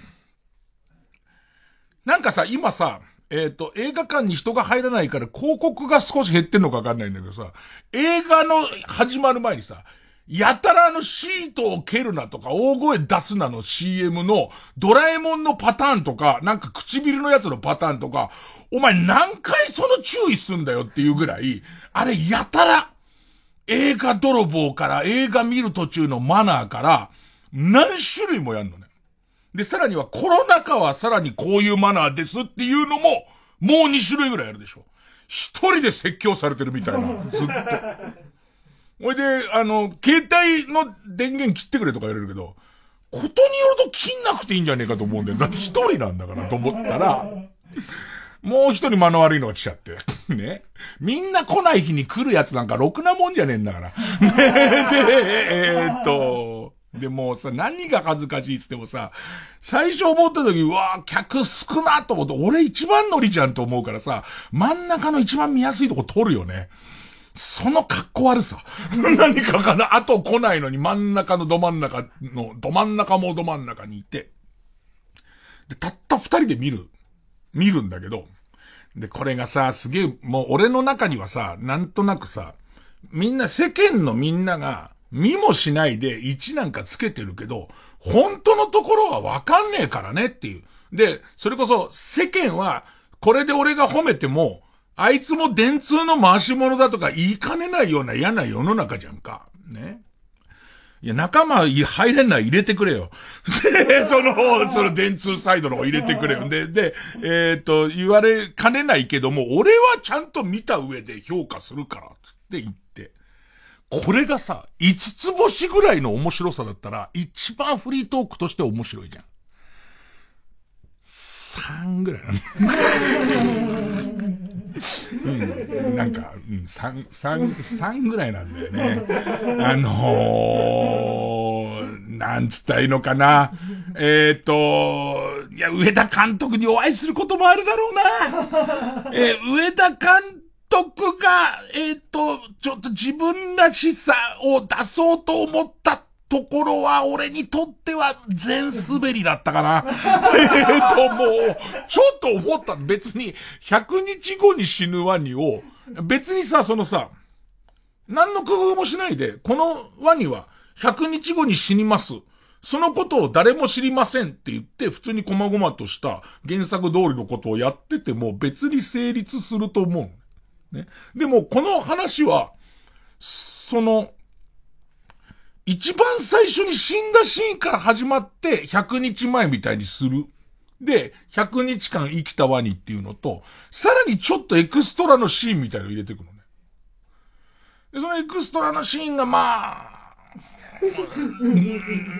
なんかさ、今さ、えっ、と、映画館に人が入らないから広告が少し減ってんのかわかんないんだけどさ、映画の始まる前にさ、やたらあのシートを蹴るなとか、大声出すなの CM の、ドラえもんのパターンとか、なんか唇のやつのパターンとか、お前何回その注意すんだよっていうぐらい、あれやたら、映画泥棒から映画見る途中のマナーから、何種類もやんのね。で、さらにはコロナ禍はさらにこういうマナーですっていうのも、もう2種類ぐらいあるでしょ。一人で説教されてるみたいな、ずっと。ほいで、あの、携帯の電源切ってくれとか言われるけど、ことによると切んなくていいんじゃねえかと思うんだよ。だって一人なんだからと思ったら、もう一人間の悪いのが来ちゃって。ね。みんな来ない日に来るやつなんかろくなもんじゃねえんだから。ね で、えー、っと、でもうさ、何が恥ずかしいっつってもさ、最初思った時、うわ客少なと思って、俺一番乗りじゃんと思うからさ、真ん中の一番見やすいとこ取るよね。その格好悪さ。何かかな後来ないのに真ん中のど真ん中の、ど真ん中もど真ん中にいて。で、たった二人で見る。見るんだけど。で、これがさ、すげえ、もう俺の中にはさ、なんとなくさ、みんな世間のみんなが、見もしないで1なんかつけてるけど、本当のところはわかんねえからねっていう。で、それこそ世間は、これで俺が褒めても、あいつも電通の回し物だとか言いかねないような嫌な世の中じゃんか。ね。いや、仲間入れんない入れてくれよ。で、その、その電通サイドの方入れてくれよ。で、で、えっ、ー、と、言われかねないけども、俺はちゃんと見た上で評価するから、つって言って。これがさ、五つ星ぐらいの面白さだったら、一番フリートークとして面白いじゃん。3ぐらいなの。うん、なんか、うん、3、三三ぐらいなんだよね。あのー、なんつったらいいのかな。えっ、ー、と、いや、上田監督にお会いすることもあるだろうな。えー、上田監督が、えっ、ー、と、ちょっと自分らしさを出そうと思ったところは俺にとっては全滑りだったかな。えっと、もう、ちょっと思った。別に、100日後に死ぬワニを、別にさ、そのさ、何の工夫もしないで、このワニは100日後に死にます。そのことを誰も知りませんって言って、普通に細々とした原作通りのことをやってても別に成立すると思う。ね。でも、この話は、その、一番最初に死んだシーンから始まって100日前みたいにする。で、100日間生きたワニっていうのと、さらにちょっとエクストラのシーンみたいのを入れてくのね。で、そのエクストラのシーンがまあ、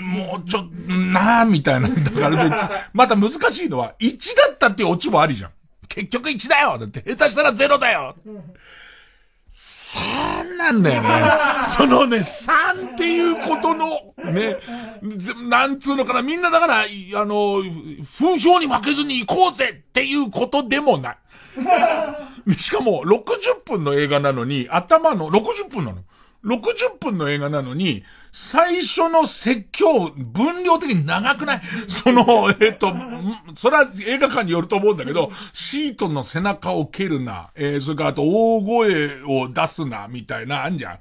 もうちょっと、なあみたいな。だから別、また難しいのは、1だったっていうオチもありじゃん。結局1だよだって、下手したら0だよ3なんだよね。そのね、3っていうことの、ね、なんつうのかな、みんなだから、あの、風評に負けずに行こうぜっていうことでもない。しかも、60分の映画なのに、頭の、60分なの。60分の映画なのに、最初の説教、分量的に長くない？その、えっ、と、それは映画館によると思うんだけど、シートの背中を蹴るな、えー、それからあと大声を出すな、みたいな、あんじゃん。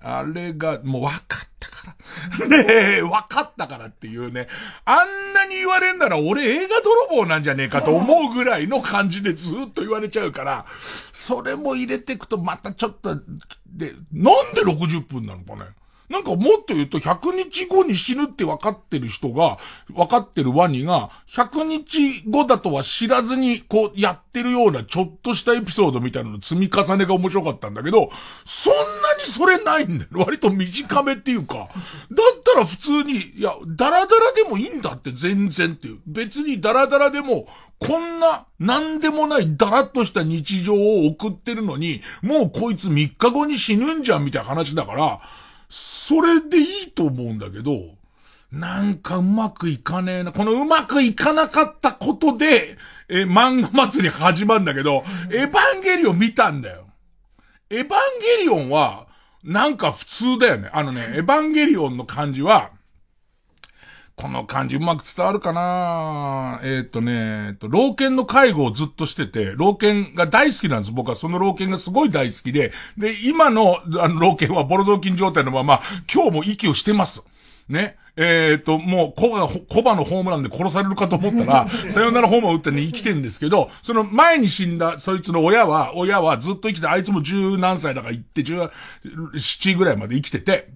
あれが、もう分かったから。ねえ、分かったからっていうね。あんなに言われんなら俺映画泥棒なんじゃねえかと思うぐらいの感じでずっと言われちゃうから、それも入れていくとまたちょっと、で、なんで60分なのかね。なんかもっと言うと100日後に死ぬって分かってる人が、分かってるワニが、100日後だとは知らずにこうやってるようなちょっとしたエピソードみたいなの積み重ねが面白かったんだけど、そんなにそれないんだよ。割と短めっていうか。だったら普通に、いや、ダラダラでもいいんだって全然っていう。別にダラダラでも、こんな、なんでもないダラッとした日常を送ってるのに、もうこいつ3日後に死ぬんじゃんみたいな話だから、それでいいと思うんだけど、なんかうまくいかねえな。このうまくいかなかったことで、え、漫画祭り始まるんだけど、エヴァンゲリオン見たんだよ。エヴァンゲリオンは、なんか普通だよね。あのね、エヴァンゲリオンの感じは、この感じうまく伝わるかな？えっ、ー、とね、えっと、老犬の介護をずっとしてて、老犬が大好きなんです。僕はその老犬がすごい大好きで、で、今の、あの、老犬はボロ雑巾状態のまま、今日も息をしてます。ね。えっ、ー、と、もう、コバ、コバのホームランで殺されるかと思ったら、さよならホームラン打ってね、生きてんですけど、その前に死んだ、そいつの親は、親はずっと生きて、あいつも十何歳だから行って、十七ぐらいまで生きてて、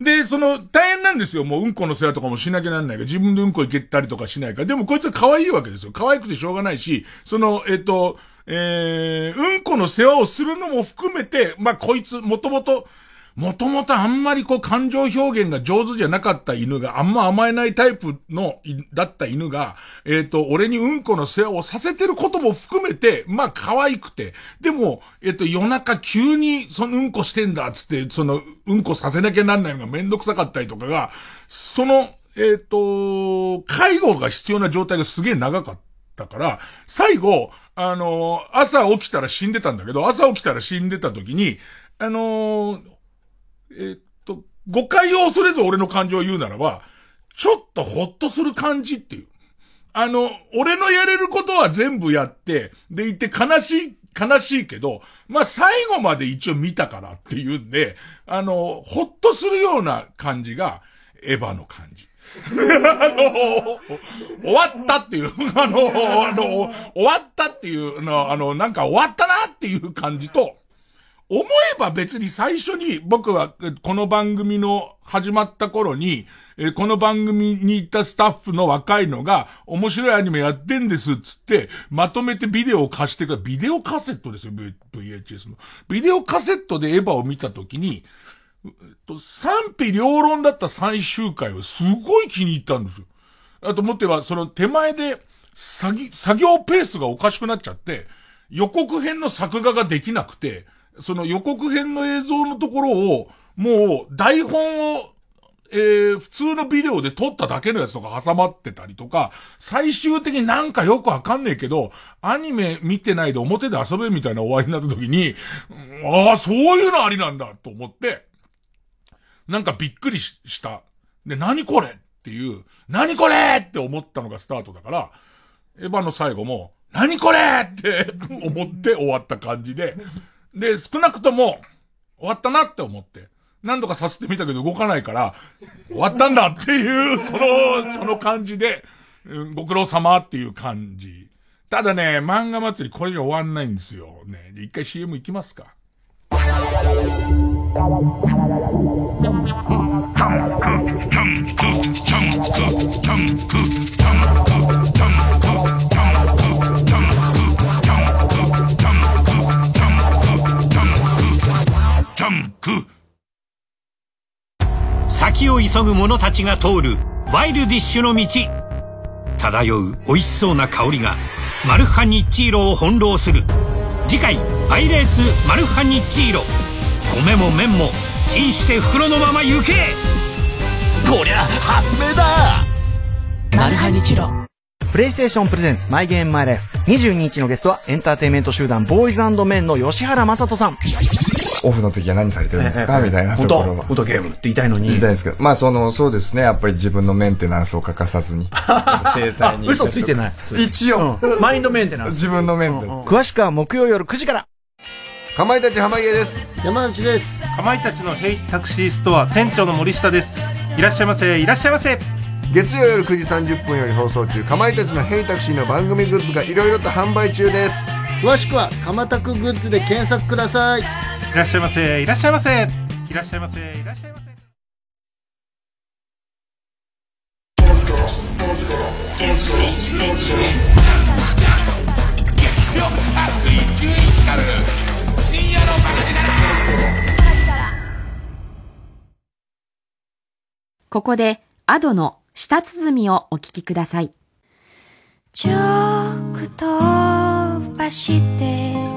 で、その、大変なんですよ。もううんこの世話とかもしなきゃなんないか、自分でうんこ行けたりとかしないか。でもこいつは可愛いわけですよ。可愛くてしょうがないし、その、えっと、えー、うんこの世話をするのも含めて、まあ、こいつ、もともと、もともとあんまりこう感情表現が上手じゃなかった犬が、あんま甘えないタイプの、だった犬が、えっ、ー、と、俺にうんこの世話をさせてることも含めて、まあ可愛くて、でも、えっ、ー、と、夜中急にそのうんこしてんだっつって、そのうんこさせなきゃなんないのがめんどくさかったりとかが、その、えっ、ー、と、介護が必要な状態がすげえ長かったから、最後、あの朝起きたら死んでたんだけど、朝起きたら死んでた時に、あのえっと、誤解を恐れず俺の感情を言うならば、ちょっとほっとする感じっていう。あの、俺のやれることは全部やって、でいて悲しい、悲しいけど、まあ、最後まで一応見たからっていうんで、あの、ほっとするような感じが、エヴァの感じ。あの、終わったっていう、あの、あの、終わったっていうの、あの、なんか終わったなっていう感じと、思えば別に最初に僕はこの番組の始まった頃に、えこの番組に行ったスタッフの若いのが面白いアニメやってんですっつって、まとめてビデオを貸してくビデオカセットですよ、VHS の。ビデオカセットでエヴァを見たときに、賛否両論だった最終回をすごい気に入ったんですよ。あと思っては、その手前で作業ペースがおかしくなっちゃって、予告編の作画ができなくて、その予告編の映像のところを、もう台本を、えー、普通のビデオで撮っただけのやつとか挟まってたりとか、最終的になんかよくわかんねえけど、アニメ見てないで表で遊べみたいな終わりになった時に、ああ、そういうのありなんだと思って、なんかびっくりした。で、何これっていう、何これって思ったのがスタートだから、エヴァの最後も、何これって思って終わった感じで、で、少なくとも、終わったなって思って。何度かさせてみたけど動かないから、終わったんだっていう、その、その感じで、ご苦労様っていう感じ。ただね、漫画祭りこれじゃ終わんないんですよ。ね。一回 CM 行きますか。先を急ぐ者たちが通るワイルディッシュの道。漂う美味しそうな香りがマルハニッチーロを翻弄する。次回「パイレーツマルハニッチーロ」米も麺もチンして袋のまま行け。こりゃ発明だ。マルハニチロ。プレイステーションプレゼンツマイゲームマイライフ。22日のゲストはエンターテインメント集団ボーイズメンの吉原正人さんオフの時は何されてるんですか？みたいなところは。本当？ゲームって言いたいのに。言いたいですけど。まあその、そうですね。やっぱり自分のメンテナンスを欠かさず に。生態に。嘘ついてない。一応、うん、マインドメンテナンス。自分のメンテナンス。詳しくは木曜夜9時から。かまいたち濱家です。山内です。かまいたちのヘイタクシーストア店長の森下です。いらっしゃいませ、いらっしゃいませ。月曜夜9時30分より放送中かまいたちのヘイタクシーの番組グッズがいろいろと販売中です詳しくはかまたくグッズで検索ください。いらっしゃいませ。いらっしゃいませ。いらっしゃいませ。いらっしゃいませ。ここで、アドの舌鼓をお聞きください。ジョークとばして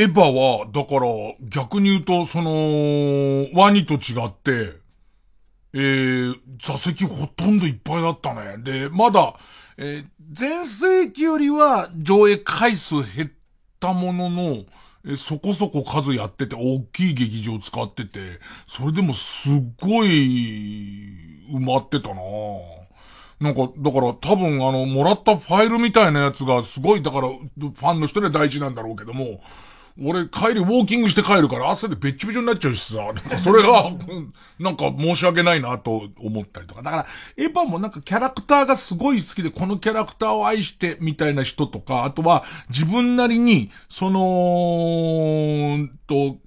エヴァは、だから、逆に言うと、その、ワニと違って、えー、座席ほとんどいっぱいだったね。で、まだ、えー、前世紀よりは上映回数減ったものの、えーそこそこ数やってて、大きい劇場使ってて、それでもすっごい、埋まってたななんか、だから多分あの、もらったファイルみたいなやつがすごい、だから、ファンの人で大事なんだろうけども、俺帰りウォーキングして帰るから汗でべっちべちになっちゃうしさ、なんかそれが、なんか申し訳ないなと思ったりとか。だから、エヴァもなんかキャラクターがすごい好きで、このキャラクターを愛してみたいな人とか、あとは自分なりに、その、と、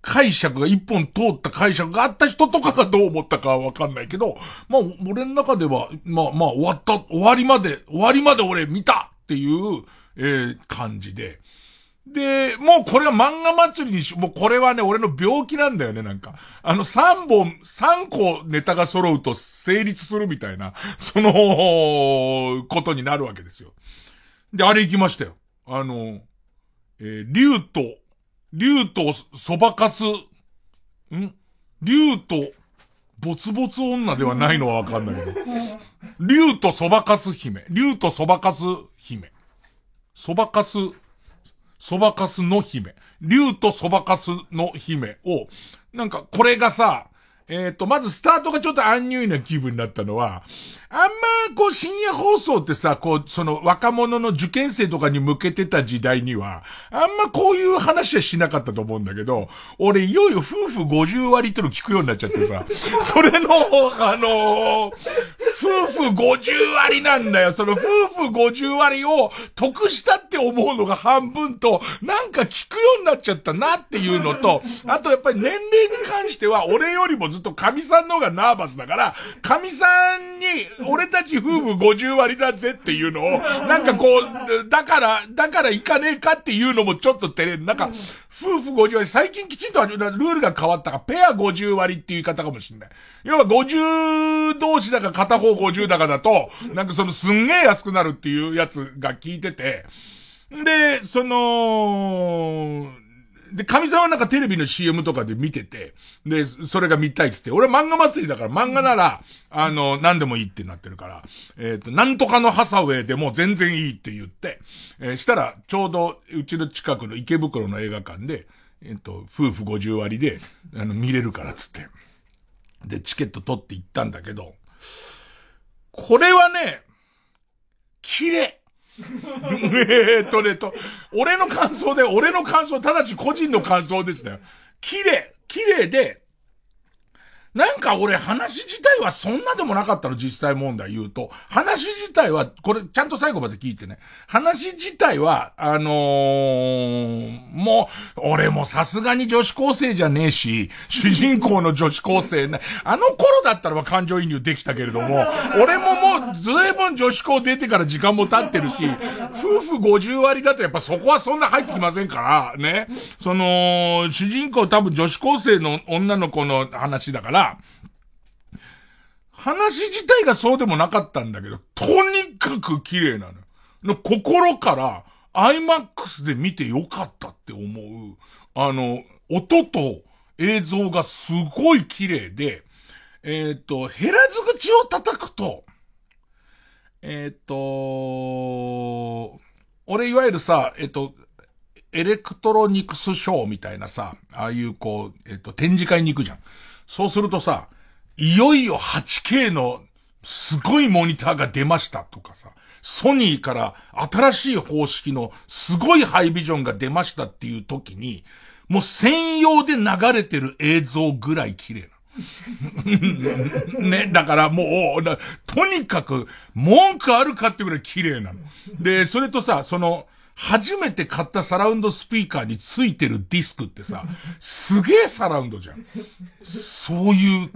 解釈が一本通った解釈があった人とかがどう思ったかはわかんないけど、まあ、俺の中では、まあまあ、終わった、終わりまで、終わりまで俺見たっていう、えー感じで。で、もうこれは漫画祭りにし、もうこれはね、俺の病気なんだよね、なんか。あの、3本、3個ネタが揃うと成立するみたいな、その、ことになるわけですよ。で、あれ行きましたよ。あの、えー竜と、竜とそばかす、ん？竜と、ボツボツ女ではないのはわかんないけど。竜とそばかす姫。竜とそばかす姫。そばかす、そばかすの姫。竜とそばかすの姫を、なんかこれがさ、えっ、と、まずスタートがちょっとアンニュイな気分になったのは、あんま、こう、深夜放送ってさ、こう、その、若者の受験生とかに向けてた時代には、あんまこういう話はしなかったと思うんだけど、俺、いよいよ夫婦50割っての聞くようになっちゃってさ、それの、あのー夫婦50割なんだよ。その夫婦50割を得したって思うのが半分と、なんか聞くようになっちゃったなっていうのと、あとやっぱり年齢に関しては俺よりもずっと神さんの方がナーバスだから、神さんに俺たち夫婦50割だぜっていうのを、なんかこう、だから、だから行かねえかっていうのもちょっと照れる。なんか、夫婦50割、最近きちんとルールが変わったから、ペア50割っていう言い方かもしれない。要は50同士だか片方50だかだと、なんかそのすんげえ安くなるっていうやつが聞いてて、で、その、で、神さんはなんかテレビの CM とかで見てて、で、それが見たいっつって、俺は漫画祭りだから漫画なら、あの、何でもいいってなってるから、えっ、と、なんとかのハサウェイでも全然いいって言って、えしたら、ちょうど、うちの近くの池袋の映画館で、えっ、と、夫婦50割で、あの、見れるからっつって。で、チケット取って行ったんだけど、これはね、綺麗。えーとねと、俺の感想で、俺の感想、ただし個人の感想ですね。綺麗、綺麗で、なんか俺話自体はそんなでもなかったの、実際問題言うと。話自体は、これちゃんと最後まで聞いてね。話自体は、あのー、もう、俺もさすがに女子高生じゃねえし、主人公の女子高生ね、あの頃だったらば感情移入できたけれども、俺ももうずいぶん女子高出てから時間も経ってるし、夫婦50割だとやっぱそこはそんな入ってきませんから、ね。その、主人公多分女子高生の女の子の話だから、話自体がそうでもなかったんだけど、とにかく綺麗なの。の心から、IMAX で見てよかったって思う。あの、音と映像がすごい綺麗で、えっ、と、減らず口を叩くと、えっ、と、俺いわゆるさ、えっ、と、エレクトロニクスショーみたいなさ、ああいうこう、えっ、と、展示会に行くじゃん。そうするとさ、いよいよ 8K のすごいモニターが出ましたとかさ、ソニーから新しい方式のすごいハイビジョンが出ましたっていう時に、もう専用で流れてる映像ぐらい綺麗な。ね、だからもう、とにかく文句あるかってぐらい綺麗なの。で、それとさ、その、初めて買ったサラウンドスピーカーについてるディスクってさ、すげえサラウンドじゃん。そういう、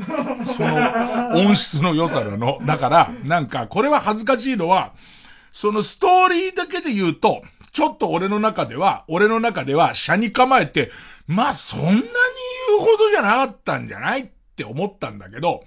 その、音質の良さなの。だから、なんか、これは恥ずかしいのは、そのストーリーだけで言うと、ちょっと俺の中では、俺の中では、車に構えて、まあそんなに言うほどじゃなかったんじゃないって思ったんだけど、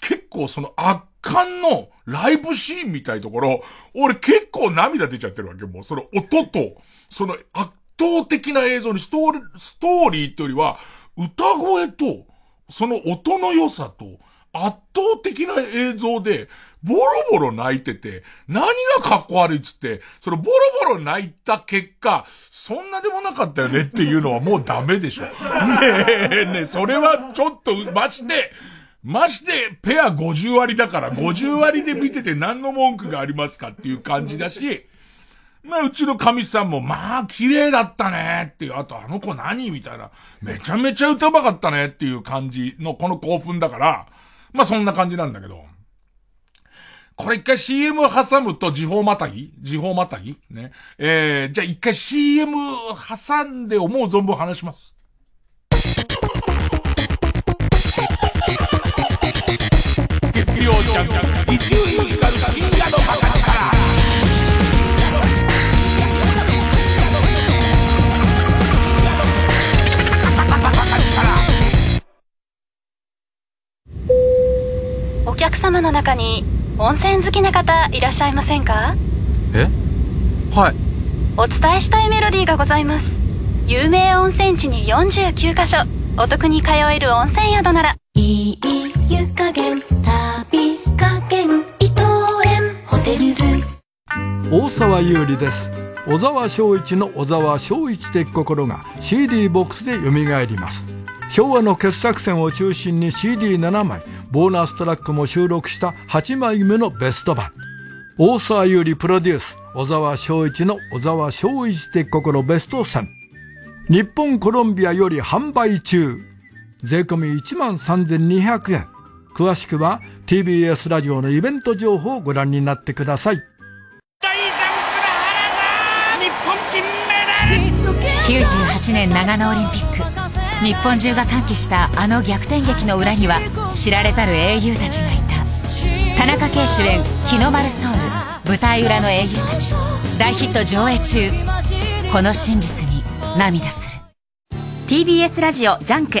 結構その圧巻のライブシーンみたいところ、俺結構涙出ちゃってるわけ。もうその音と、その圧倒的な映像にストーリー、ストーリーってよりは、歌声と、その音の良さと、圧倒的な映像で、ボロボロ泣いてて、何がかっこ悪いっつって、そのボロボロ泣いた結果、そんなでもなかったよねっていうのはもうダメでしょ。ねえ、ねえ、それはちょっと、まして、まして、ペア50割だから、50割で見てて何の文句がありますかっていう感じだし、まあ、うちの神さんも、まあ、綺麗だったねっていう、あとあの子何？みたいな、めちゃめちゃ歌うまかったねっていう感じのこの興奮だから、まあそんな感じなんだけど。これ一回 CM 挟むと時報またぎ？時報またぎ？ね。えー、じゃあ一回 CM 挟んで思う存分話します。曜ジャンク、一流ミュージカル深夜のバカ力。お客様の中に温泉好きな方いらっしゃいませんか？え？はい。お伝えしたいメロディーがございます有名温泉地に49カ所お得に通える温泉宿ならいい湯加減旅加減伊藤園ホテルズ。大沢優里です。小沢昭一の小沢昭一的心が CD ボックスで蘇ります。昭和の傑作選を中心に CD7 枚ボーナストラックも収録した8枚目のベスト版。大沢優里プロデュース小沢昭一の小沢昭一的心ベスト10日本コロンビアより販売中。税込み1万3200円。詳しくは TBS ラジオのイベント情報をご覧になってください。98年長野オリンピック。日本中が歓喜したあの逆転劇の裏には知られざる英雄たちがいた。田中圭主演「日の丸ソウル」舞台裏の英雄たち。大ヒット上映中。この真実に涙する。TBS ラジオジャンク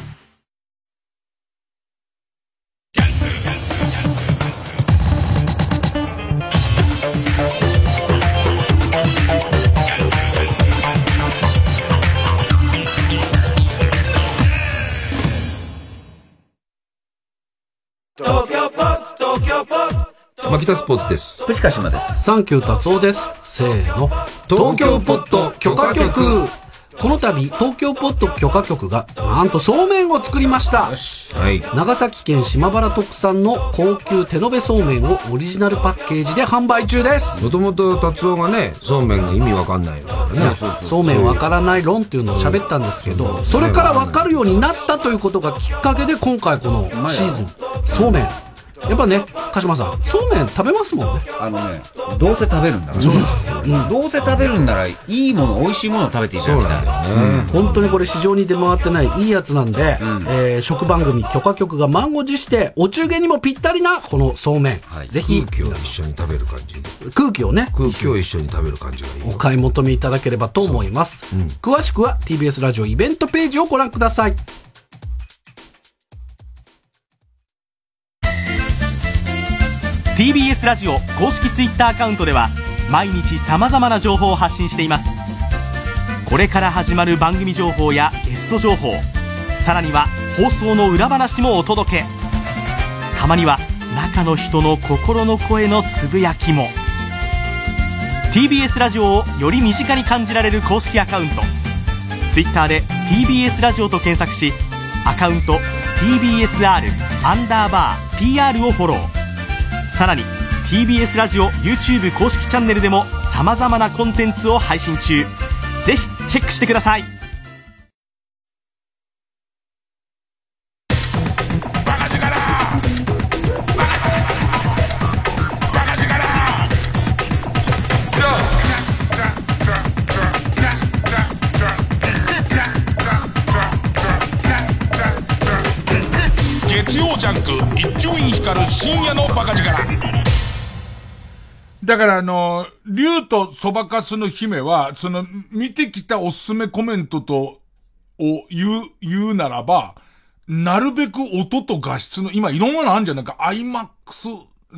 牧田スポーツです。藤川島です。サンキュー達夫です。せーの。東京ポット許可局この度、東京ポット許可局が、なんとそうめんを作りました。はい。長崎県島原特産の高級手延べそうめんをオリジナルパッケージで販売中です。もともと達夫がね、そうめんが意味わかんないからね。そうめんわからない論っていうのを喋ったんですけど、それからわかるようになったということがきっかけで今回このシーズン、そうめん。やっぱね、鹿島さん、そうめん食べますもんね。あのね、どうせ食べるんだから。どうせ食べるんなら、いいもの、美味しいものを食べていただきたい。うん本当にこれ市場に出回ってないいいやつなんで、えー食番組許可局が満を持して、お中元にもぴったりなこのそうめん。ぜひ、空気を一緒に食べる感じ。空気をね、空気を一緒に食べる感じがいい。お買い求めいただければと思います。詳しくは TBS ラジオイベントページをご覧ください。TBS ラジオ公式 Twitter アカウントでは毎日さまざまな情報を発信しています。これから始まる番組情報やゲスト情報さらには放送の裏話もお届け。たまには中の人の心の声のつぶやきも。TBS ラジオをより身近に感じられる公式アカウント。Twitter で TBS ラジオと検索しアカウント TBSR アンダーバー PR をフォロー。さらに TBS ラジオ YouTube 公式チャンネルでもさまざまなコンテンツを配信中。ぜひチェックしてください。だからあの、竜とそばかすの姫は、その、見てきたおすすめコメントと、を言う、言うならば、なるべく音と画質の、今いろんなのあるんじゃん。なんか IMAX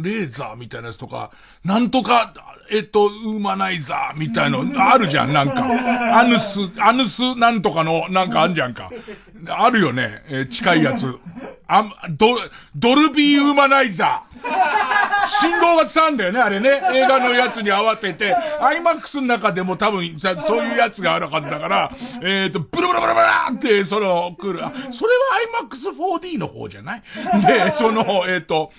レーザーみたいなやつとか、なんとか、えっと、ウーマナイザーみたいのあるじゃん、なんか。アヌス、アヌスなんとかの、なんかあんじゃんか。あるよね、えー近いやつ。あ、ド、ドルビーウーマナイザー。信号が伝わんだよね、あれね。映画のやつに合わせて、IMAX の中でも多分さ、そういうやつがあるはずだから、えっ、と、ブルブルブルブルって、その、来る。あ、それは IMAX4D の方じゃない？で、その、えっ、と、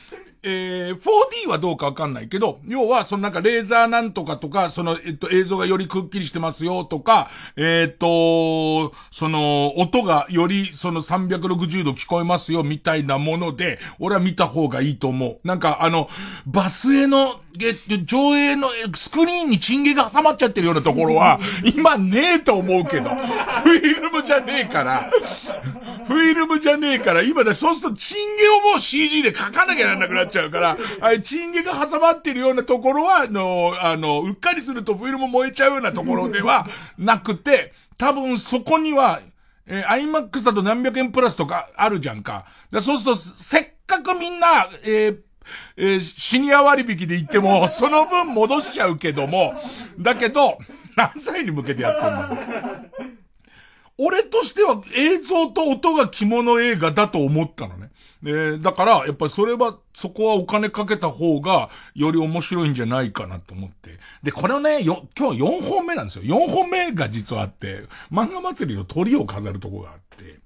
えー、4D はどうかわかんないけど、要は、そのなんかレーザーなんとかとか、その、えっと、映像がよりくっきりしてますよとか、えっと、その、音がより、その360度聞こえますよみたいなもので、俺は見た方がいいと思う。なんか、あの、バスへの、上映のえスクリーンにチンゲが挟まっちゃってるようなところは、今ねえと思うけど、フィルムじゃねえから、フィルムじゃねえから、今だ、そうするとチンゲをもう CG で書かなきゃならなくなっちゃうから、あれ、チンゲが挟まってるようなところは、あの、あの、うっかりするとフィルム燃えちゃうようなところでは なくて、多分そこには、えー、IMAX だと何百円プラスとかあるじゃんか。だそうすると、せっかくみんな、えー えーシニア割引で行っても、その分戻しちゃうけども、だけど、何歳に向けてやってんの？俺としては映像と音が着物映画だと思ったのね。で、だから、やっぱりそれは、そこはお金かけた方が、より面白いんじゃないかなと思って。で、これをね、よ、今日4本目なんですよ。4本目が実はあって、漫画祭りの鳥を飾るとこがあって。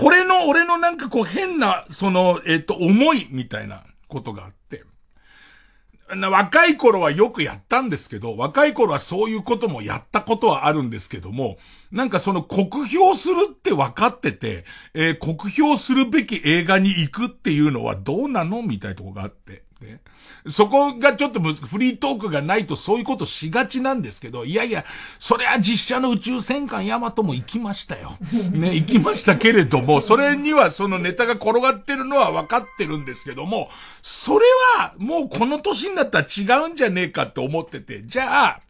これの、俺のなんかこう変な、その、えっ、と、思いみたいなことがあって。な若い頃はよくやったんですけど、若い頃はそういうこともやったことはあるんですけども、なんかその酷評するって分かってて、えー酷評するべき映画に行くっていうのはどうなのみたいなとこがあって。ねそこがちょっとむずフリートークがないとそういうことしがちなんですけど、いやいや、それは実写の宇宙戦艦ヤマトも行きましたよ。ね、行きましたけれども、それにはそのネタが転がってるのは分かってるんですけども、それはもうこの年になったら違うんじゃねえかって思ってて、じゃあ、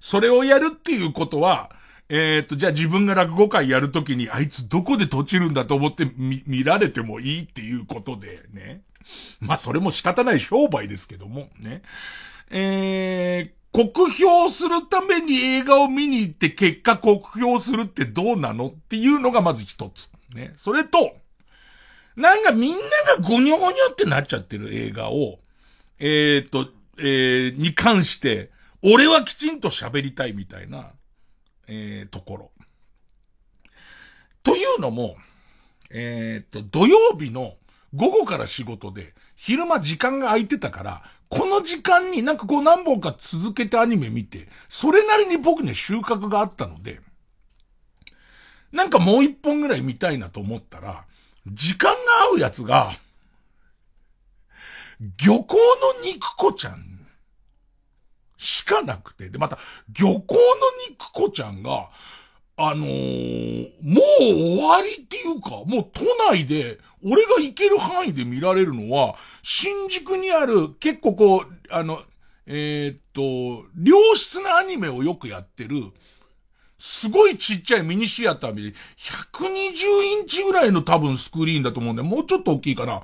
それをやるっていうことは、えっ、と、じゃあ自分が落語会やるときに、あいつどこで閉じるんだと思って見、見られてもいいっていうことでね。まあ、それも仕方ない商売ですけども、ね。えー、酷評するために映画を見に行って結果酷評するってどうなのっていうのがまず一つ。ね。それと、なんかみんながゴニョゴニョってなっちゃってる映画を、えー、と、えー、に関して、俺はきちんと喋りたいみたいな、えー、ところ。というのも、えー、と、土曜日の午後から仕事で、昼間時間が空いてたから、この時間になんかこう何本か続けてアニメ見て、それなりに僕には収穫があったので、なんかもう一本ぐらい見たいなと思ったら、時間が合うやつが、漁港の肉子ちゃんしかなくて、で、また、漁港の肉子ちゃんが、あのーもう終わりっていうか、もう都内で、俺が行ける範囲で見られるのは、新宿にある、結構こう、あの、えーっと、良質なアニメをよくやってる、すごいちっちゃいミニシアターみたいに、120インチぐらいの多分スクリーンだと思うんだよ。もうちょっと大きいかな。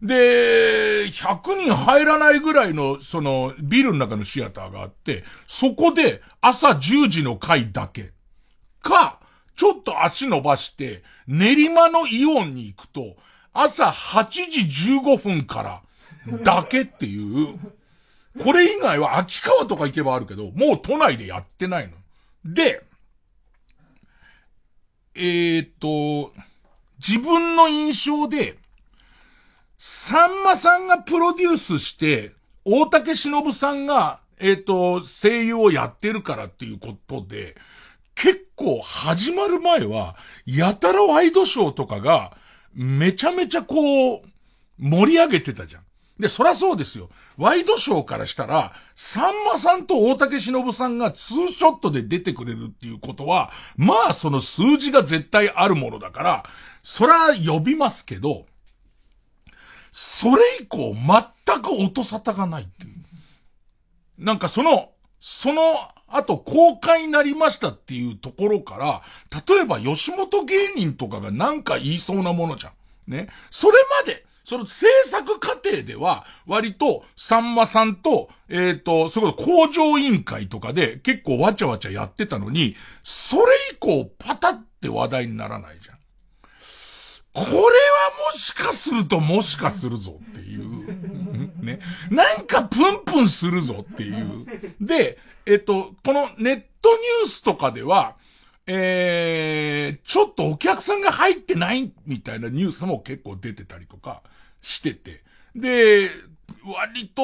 で、100人入らないぐらいの、その、ビルの中のシアターがあって、そこで朝10時の回だけ。か、ちょっと足伸ばして、練馬のイオンに行くと、朝8時15分からだけっていう、これ以外は秋川とか行けばあるけど、もう都内でやってないの。で、えー、っと、自分の印象で、さんまさんがプロデュースして、大竹しのぶさんが、えーっと、声優をやってるからっていうことで、結構始まる前は、やたらワイドショーとかが、めちゃめちゃこう、盛り上げてたじゃん。で、そらそうですよ。ワイドショーからしたら、さんまさんと大竹しのぶさんがツーショットで出てくれるっていうことは、まあその数字が絶対あるものだから、そら呼びますけど、それ以降全く音沙汰がないっていう。なんかその、その後公開になりましたっていうところから、例えば吉本芸人とかがなんか言いそうなものじゃん。ね。それまで、その制作過程では、割と、さんまさんと、えっ、ー、と、それこそ工場委員会とかで結構わちゃわちゃやってたのに、それ以降パタって話題にならないじゃん。これはもしかするともしかするぞっていう。ね。なんかプンプンするぞっていう。で、えっと、このネットニュースとかでは、えー、ちょっとお客さんが入ってないみたいなニュースも結構出てたりとかしてて。で、割と、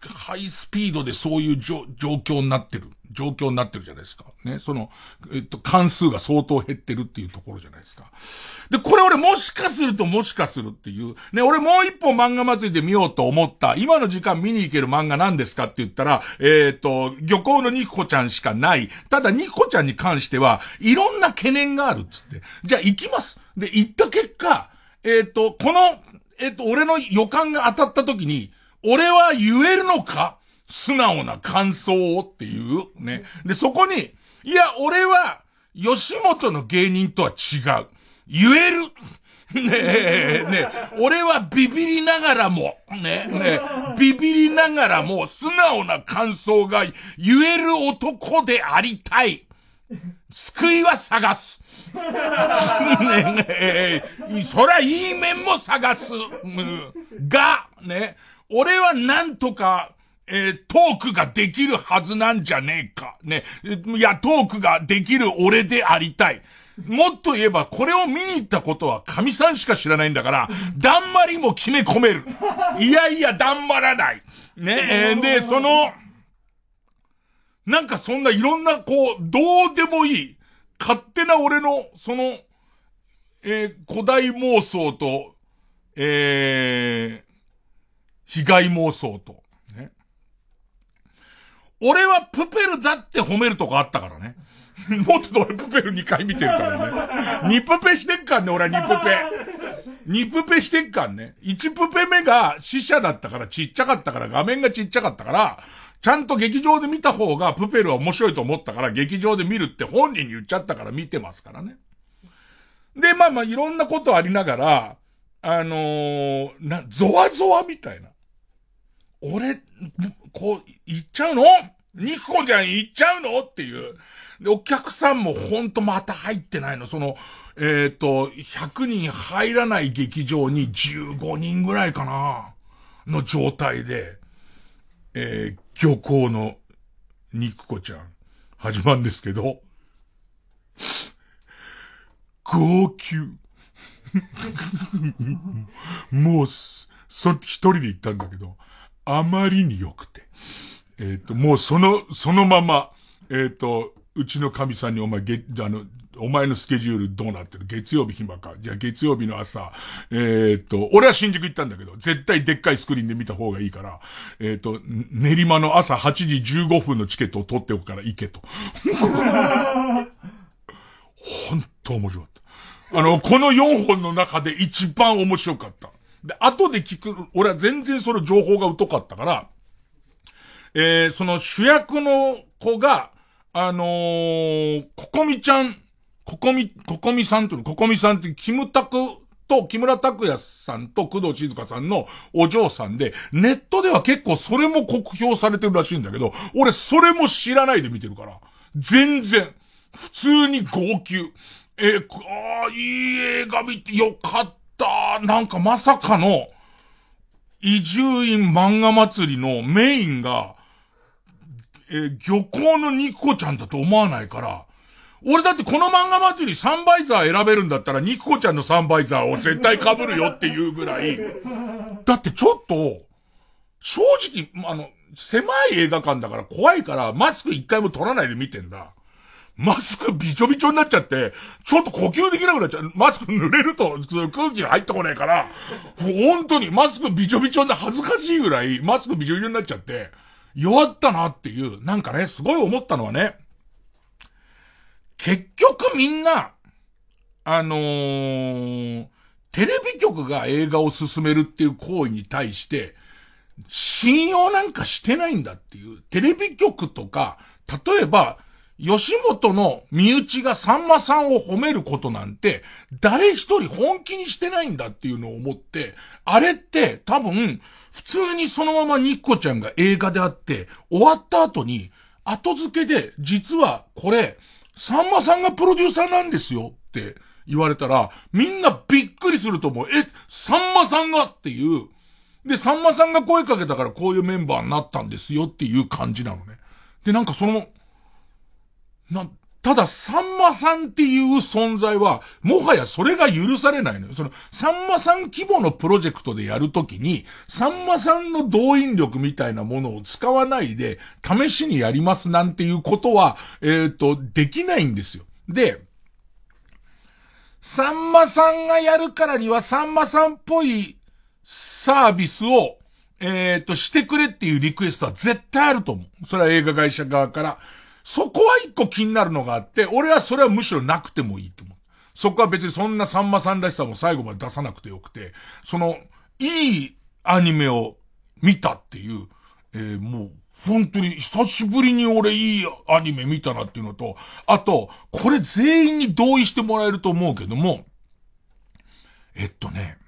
ハイスピードでそういう状況になってる。状況になってるじゃないですか。ね。その、えっと、関数が相当減ってるっていうところじゃないですか。で、これ俺もしかするともしかするっていう。ね、俺もう一本漫画祭りで見ようと思った。今の時間見に行ける漫画何ですかって言ったら、えっ、と、漁港のニコちゃんしかない。ただニコちゃんに関しては、いろんな懸念があるっつって。じゃあ行きます。で、行った結果、えっ、と、この、えっ、と、俺の予感が当たった時に、俺は言えるのか？素直な感想をっていう、ね。で、そこに、いや、俺は、吉本の芸人とは違う。言える。ねえ、ねえ、俺はビビりながらも、ねえねえビビりながらも、素直な感想が言える男でありたい。救いは探す。ねえ、そりゃいい面も探す。が、ね、俺はなんとか、えー、トークができるはずなんじゃねえか。ね。いや、トークができる俺でありたい。もっと言えば、これを見に行ったことは神さんしか知らないんだから、だんまりも決め込める。いやいや、だんまらない。ね、えー、で、その、なんかそんないろんな、こう、どうでもいい、勝手な俺の、その、えー、古代妄想と、えー、被害妄想と、ね。俺はプペルだって褒めるとこあったからね。もっと俺プペル2回見てるからね。2プペしてっかんね、俺は2プペ。2プペしてっかんね。1プペ目が死者だったからちっちゃかったから画面がちっちゃかったから、ちゃんと劇場で見た方がプペルは面白いと思ったから劇場で見るって本人に言っちゃったから見てますからね。で、まあまあいろんなことありながら、あのー、な、ゾワゾワみたいな。俺、こう、行っちゃうの？ニコちゃん行っちゃうの？っていう。で、お客さんもほんとまた入ってないの。その、えっ、ー、と、100人入らない劇場に15人ぐらいかな。の状態で、えー、漁港の肉子ちゃん、始まるんですけど、号泣。もう、そ一人で行ったんだけど、あまりに良くて。えっ、ー、と、もうその、そのまま、えっ、ー、と、うちの神さんにお前、げ、あの、お前のスケジュールどうなってる？月曜日暇か？じゃあ月曜日の朝、えー、っと、俺は新宿行ったんだけど、絶対でっかいスクリーンで見た方がいいから、え、っと、練馬の朝8時15分のチケットを取っておくから行けと。本当面白かった。あの、この4本の中で一番面白かった。で、後で聞く、俺は全然その情報が疎かったから、えー、その主役の子が、あのー、ここみちゃん、ここみ、ここみさんという、ここみさんってキムタクと木村拓哉さんと工藤静香さんのお嬢さんで、ネットでは結構それも酷評されてるらしいんだけど、俺それも知らないで見てるから、全然、普通に号泣。えー、ああ、いい映画見てよかった。なんかまさかの、移住院漫画祭りのメインが、えー、漁港のニコちゃんだと思わないから、俺だってこの漫画祭りサンバイザー選べるんだったら、ニコちゃんのサンバイザーを絶対被るよっていうぐらい、だってちょっと、正直、あの、狭い映画館だから怖いから、マスク一回も取らないで見てんだ。マスクびちょびちょになっちゃって、ちょっと呼吸できなくなっちゃう。マスク濡れると、空気が入ってこないから、本当にマスクびちょびちょで恥ずかしいぐらい、マスクびちょびちょになっちゃって、弱ったなっていう、なんかね、すごい思ったのはね、結局みんな、あのー、テレビ局が映画を進めるっていう行為に対して、信用なんかしてないんだっていう。テレビ局とか、例えば、吉本の身内がさんまさんを褒めることなんて、誰一人本気にしてないんだっていうのを思って、あれって多分、普通にそのままニッコちゃんが映画であって、終わった後に、後付けで、実はこれ、さんまさんがプロデューサーなんですよって言われたら、みんなびっくりすると思う。え、さんまさんがっていう。で、さんまさんが声かけたからこういうメンバーになったんですよっていう感じなのね。で、なんかその、ただ、さんまさんっていう存在は、もはやそれが許されないのよ。その、さんまさん規模のプロジェクトでやるときに、さんまさんの動員力みたいなものを使わないで、試しにやりますなんていうことは、えっ、ー、と、できないんですよ。で、さんまさんがやるからには、さんまさんっぽいサービスを、えっ、ー、と、してくれっていうリクエストは絶対あると思う。それは映画会社側から。そこは一個気になるのがあって、俺はそれはむしろなくてもいいと思う。そこは別にそんなさんまさんらしさも最後まで出さなくてよくて、その、いいアニメを見たっていう、えー、もう、本当に久しぶりに俺いいアニメ見たなっていうのと、あと、これ全員に同意してもらえると思うけども、えっとね、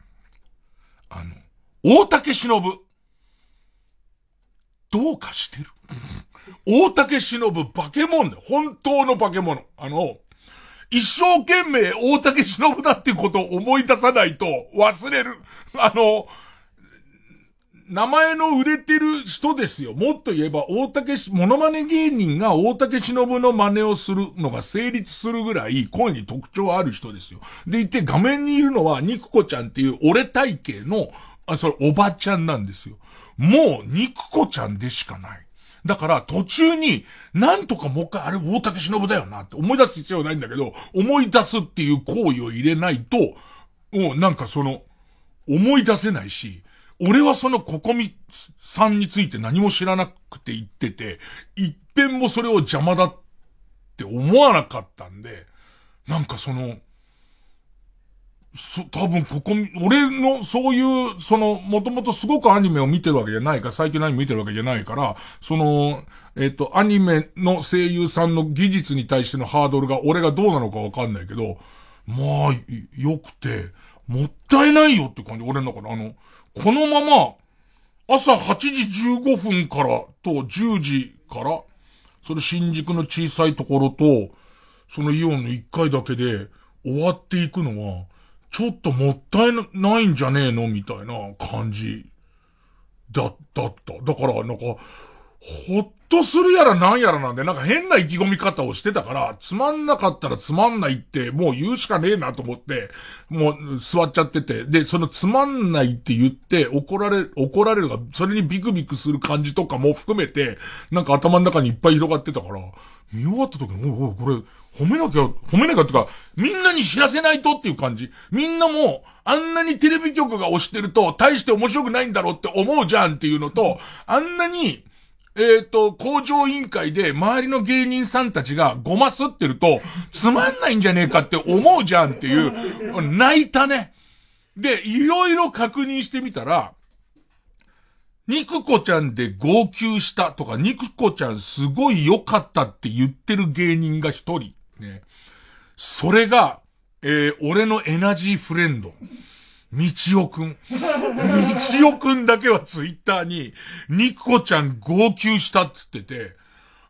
あの、大竹しのぶ。どうかしてる大竹しのぶ化け物だよ。本当の化け物。あの、一生懸命大竹しのぶだってことを思い出さないと忘れる。あの、名前の売れてる人ですよ。もっと言えば、大竹し、モノマネ芸人が大竹しのぶの真似をするのが成立するぐらい声に特徴ある人ですよ。でいて画面にいるのは、ニクコちゃんっていう俺体型の、あ、それおばちゃんなんですよ。もう、ニクコちゃんでしかない。だから途中に、なんとかもう一回あれ大竹忍だよなって思い出す必要ないんだけど、思い出すっていう行為を入れないと、もうなんかその、思い出せないし、俺はそのココミさんについて何も知らなくて言ってて、一遍もそれを邪魔だって思わなかったんで、なんかその、そ、多分ここ、俺のそういう、その、もともとすごくアニメを見てるわけじゃないか、最近何見てるわけじゃないから、その、えっ、と、アニメの声優さんの技術に対してのハードルが俺がどうなのかわかんないけど、まあ、良くて、もったいないよって感じ、俺の中で。あの、このまま、朝8時15分からと10時から、それ新宿の小さいところと、そのイオンの1回だけで終わっていくのは、ちょっともったいないんじゃねえの？みたいな感じだ、だった。だから、なんか、ほっとするやらなんやらなんで、なんか変な意気込み方をしてたから、つまんなかったらつまんないって、もう言うしかねえなと思って、もう座っちゃってて、で、そのつまんないって言って怒られ、怒られるが、それにビクビクする感じとかも含めて、なんか頭の中にいっぱい広がってたから、見終わった時に、おお、これ、褒めなきゃ、褒めなきゃってか、みんなに知らせないとっていう感じ。みんなも、あんなにテレビ局が押してると、大して面白くないんだろうって思うじゃんっていうのと、あんなに、えっ、ー、と、工場委員会で周りの芸人さんたちがごますってると、つまんないんじゃねえかって思うじゃんっていう、泣いたね。で、いろいろ確認してみたら、肉子ちゃんで号泣したとか、肉子ちゃんすごい良かったって言ってる芸人が一人。ね。それが、えー、俺のエナジーフレンド。みちおくん。みちおくんだけはツイッターに、ニコちゃん号泣したっつってて、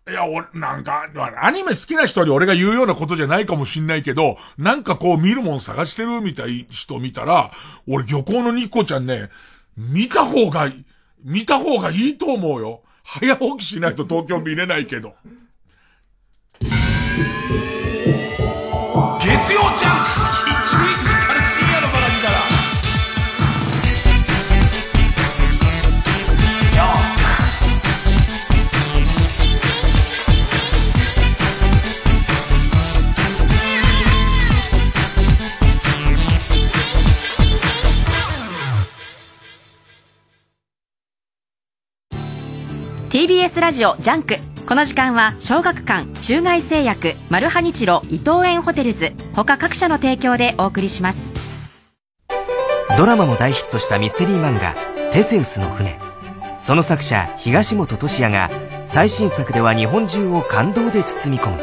いや、俺、なんか、アニメ好きな人に俺が言うようなことじゃないかもしんないけど、なんかこう見るもん探してるみたい人見たら、俺漁港のニコちゃんね、見た方が、見た方がいいと思うよ。早起きしないと東京見れないけど。TBS ラジオジャンク。この時間は小学館中外製薬マルハニチロ伊藤園ホテルズ。他各社の提供でお送りします。ドラマも大ヒットしたミステリー漫画「テセウスの船」その作者東元俊哉が最新作では日本中を感動で包み込む。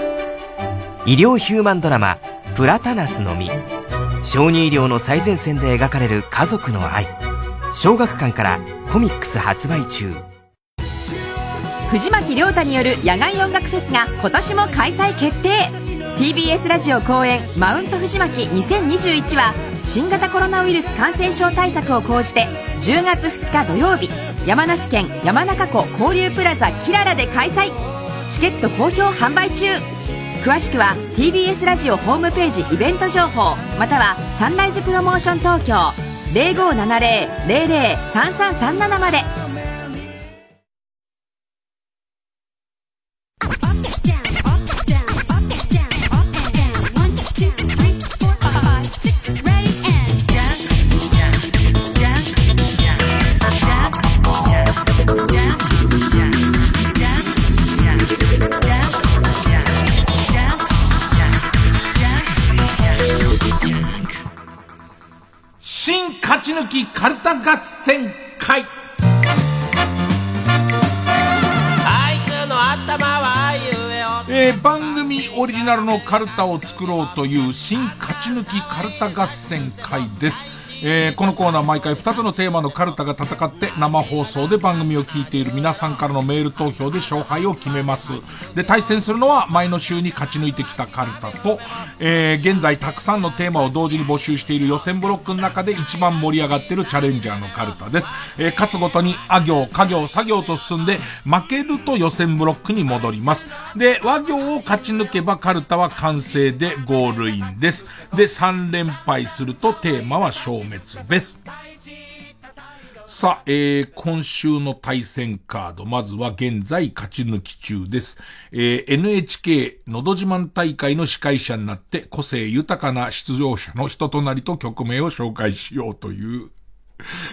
医療ヒューマンドラマ「プラタナスの実」小児医療の最前線で描かれる家族の愛。小学館からコミックス発売中。藤巻亮太による野外音楽フェスが今年も開催決定。TBS ラジオ公演「マウント藤巻2021」は新型コロナウイルス感染症対策を講じて10月2日土曜日山梨県山中湖交流プラザキララで開催。チケット好評販売中。詳しくは TBS ラジオホームページイベント情報またはサンライズプロモーション東京。0570-003337まで。えー番組オリジナルのカルタを作ろうという新勝ち抜きカルタ合戦会です。えーこのコーナー毎回2つのテーマのカルタが戦って生放送で番組を聞いている皆さんからのメール投票で勝敗を決めます。で、対戦するのは前の週に勝ち抜いてきたカルタと、えー現在たくさんのテーマを同時に募集している予選ブロックの中で一番盛り上がっているチャレンジャーのカルタです。えー勝つごとにあ行、家行、作業と進んで負けると予選ブロックに戻ります。で、和行を勝ち抜けばカルタは完成でゴールインです。で、3連敗するとテーマは消滅です。さあ、えー、今週の対戦カード、まずは現在勝ち抜き中です。えー、NHK のど自慢大会の司会者になって個性豊かな出場者の人となりと曲名を紹介しようという、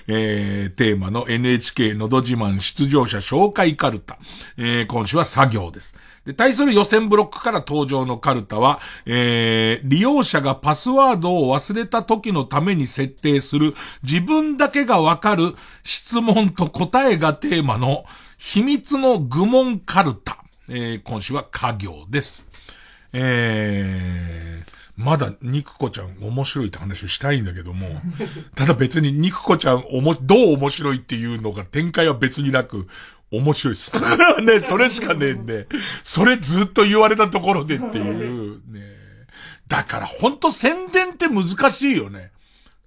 えー、テーマの NHK のど自慢出場者紹介カルタ。えー、今週は作業です。で、対する予選ブロックから登場のカルタは、えー、利用者がパスワードを忘れた時のために設定する自分だけがわかる質問と答えがテーマの秘密の愚問カルタ。えー、今週は家業です。えー、まだ、肉子ちゃん面白いって話をしたいんだけども、ただ別に肉子ちゃんおも、どう面白いっていうのが展開は別になく、面白いっす。ね、それしかねえんで、それずっと言われたところでっていう、ね。だからほんと宣伝って難しいよね。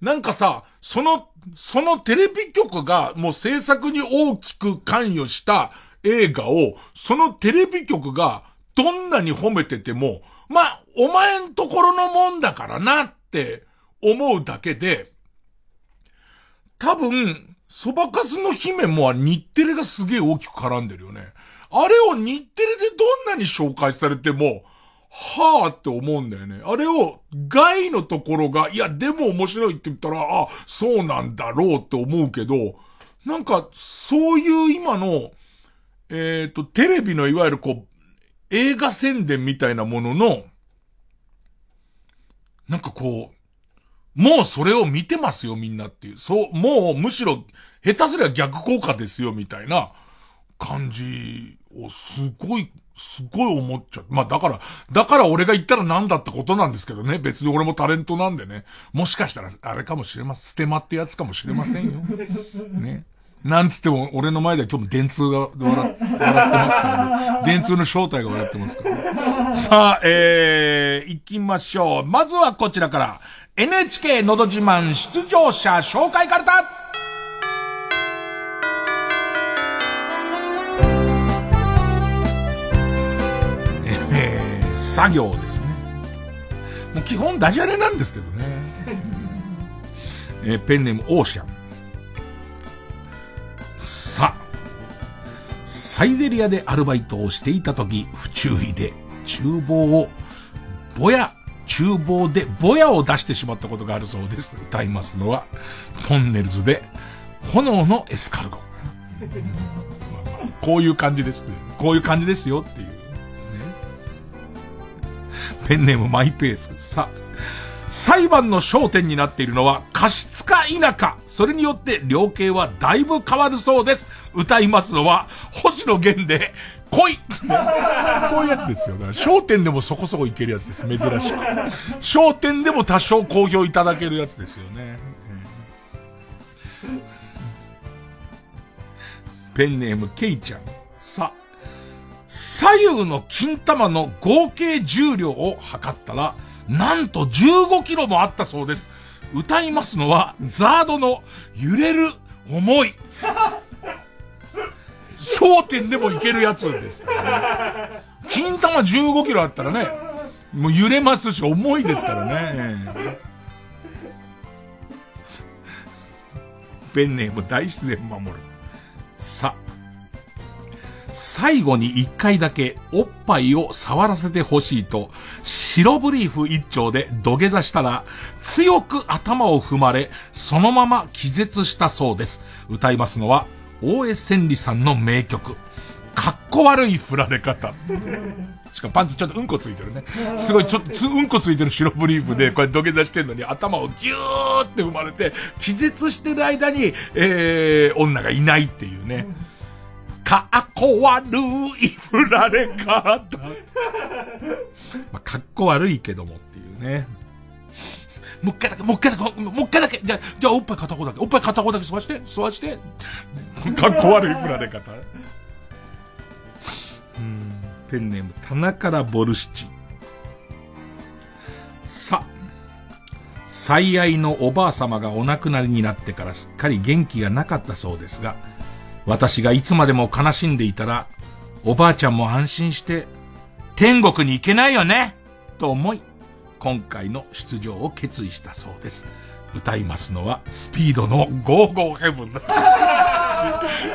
なんかさ、その、そのテレビ局がもう制作に大きく関与した映画を、そのテレビ局がどんなに褒めてても、まあ、お前んところのもんだからなって思うだけで、多分、そばかすの姫もは日テレがすげえ大きく絡んでるよね。あれを日テレでどんなに紹介されても、はぁって思うんだよね。あれを外のところが、いやでも面白いって言ったら、あ、そうなんだろうって思うけど、なんか、そういう今の、えっ、と、テレビのいわゆるこう、映画宣伝みたいなものの、なんかこう、もうそれを見てますよみんなっていう。そう、もうむしろ下手すりゃ逆効果ですよみたいな感じをすごい、すごい思っちゃう。まあだから、だから俺が言ったらなんだってことなんですけどね。別に俺もタレントなんでね。もしかしたらあれかもしれません。ステマってやつかもしれませんよ。ね。なんつっても、俺の前では今日も電通が笑笑ってますからね。電通の正体が笑ってますからね。さあ、えー、行きましょう。まずはこちらから、NHK のど自慢出場者紹介カルタえー、作業ですね。もう基本ダジャレなんですけどね。えーペンネームオーシャン。さ、サイゼリアでアルバイトをしていた時、不注意で厨房を、ぼや、厨房でぼやを出してしまったことがあるそうです。歌いますのは、トンネルズで、炎のエスカルゴ。こういう感じです。こういう感じですよっていう。ね、ペンネームマイペース。さあ、裁判の焦点になっているのは、過失か否か。それによって量刑はだいぶ変わるそうです。歌いますのは、星野源で、恋こういうやつですよ。だから焦点でもそこそこいけるやつです。珍しく。焦点でも多少好評いただけるやつですよね。ペンネームケイちゃん。さ、左右の金玉の合計重量を測ったら、なんと15キロもあったそうです。歌いますのは、ザードの揺れる思い。焦点でもいけるやつです。金玉15キロあったらね、もう揺れますし重いですからね。ペンネーム大自然守る。さ、最後に一回だけおっぱいを触らせてほしいと、白ブリーフ一丁で土下座したら、強く頭を踏まれ、そのまま気絶したそうです。歌いますのは、大江千里さんの名曲、かっこ悪い振られ方。しかもパンツちょっとうんこついてるね。すごいちょっとうんこついてる白ブリーフで、これ土下座してんのに頭をギューって踏まれて、気絶してる間に、えー、女がいないっていうね。かっこ悪い振られ方。まあ、かっこ悪いけどもっていうね。もう一回だけ、もう一回だけ、もう一回だけ。じゃあ、じゃあおっぱい片方だけ、おっぱい片方だけ吸わして、吸わして。かっこ悪い振られ方。うんペンネーム、棚からボルシチ。さ、最愛のおばあ様がお亡くなりになってからすっかり元気がなかったそうですが、私がいつまでも悲しんでいたら、おばあちゃんも安心して、天国に行けないよねと思い、今回の出場を決意したそうです。歌いますのは、スピードのゴーゴーヘブン。ず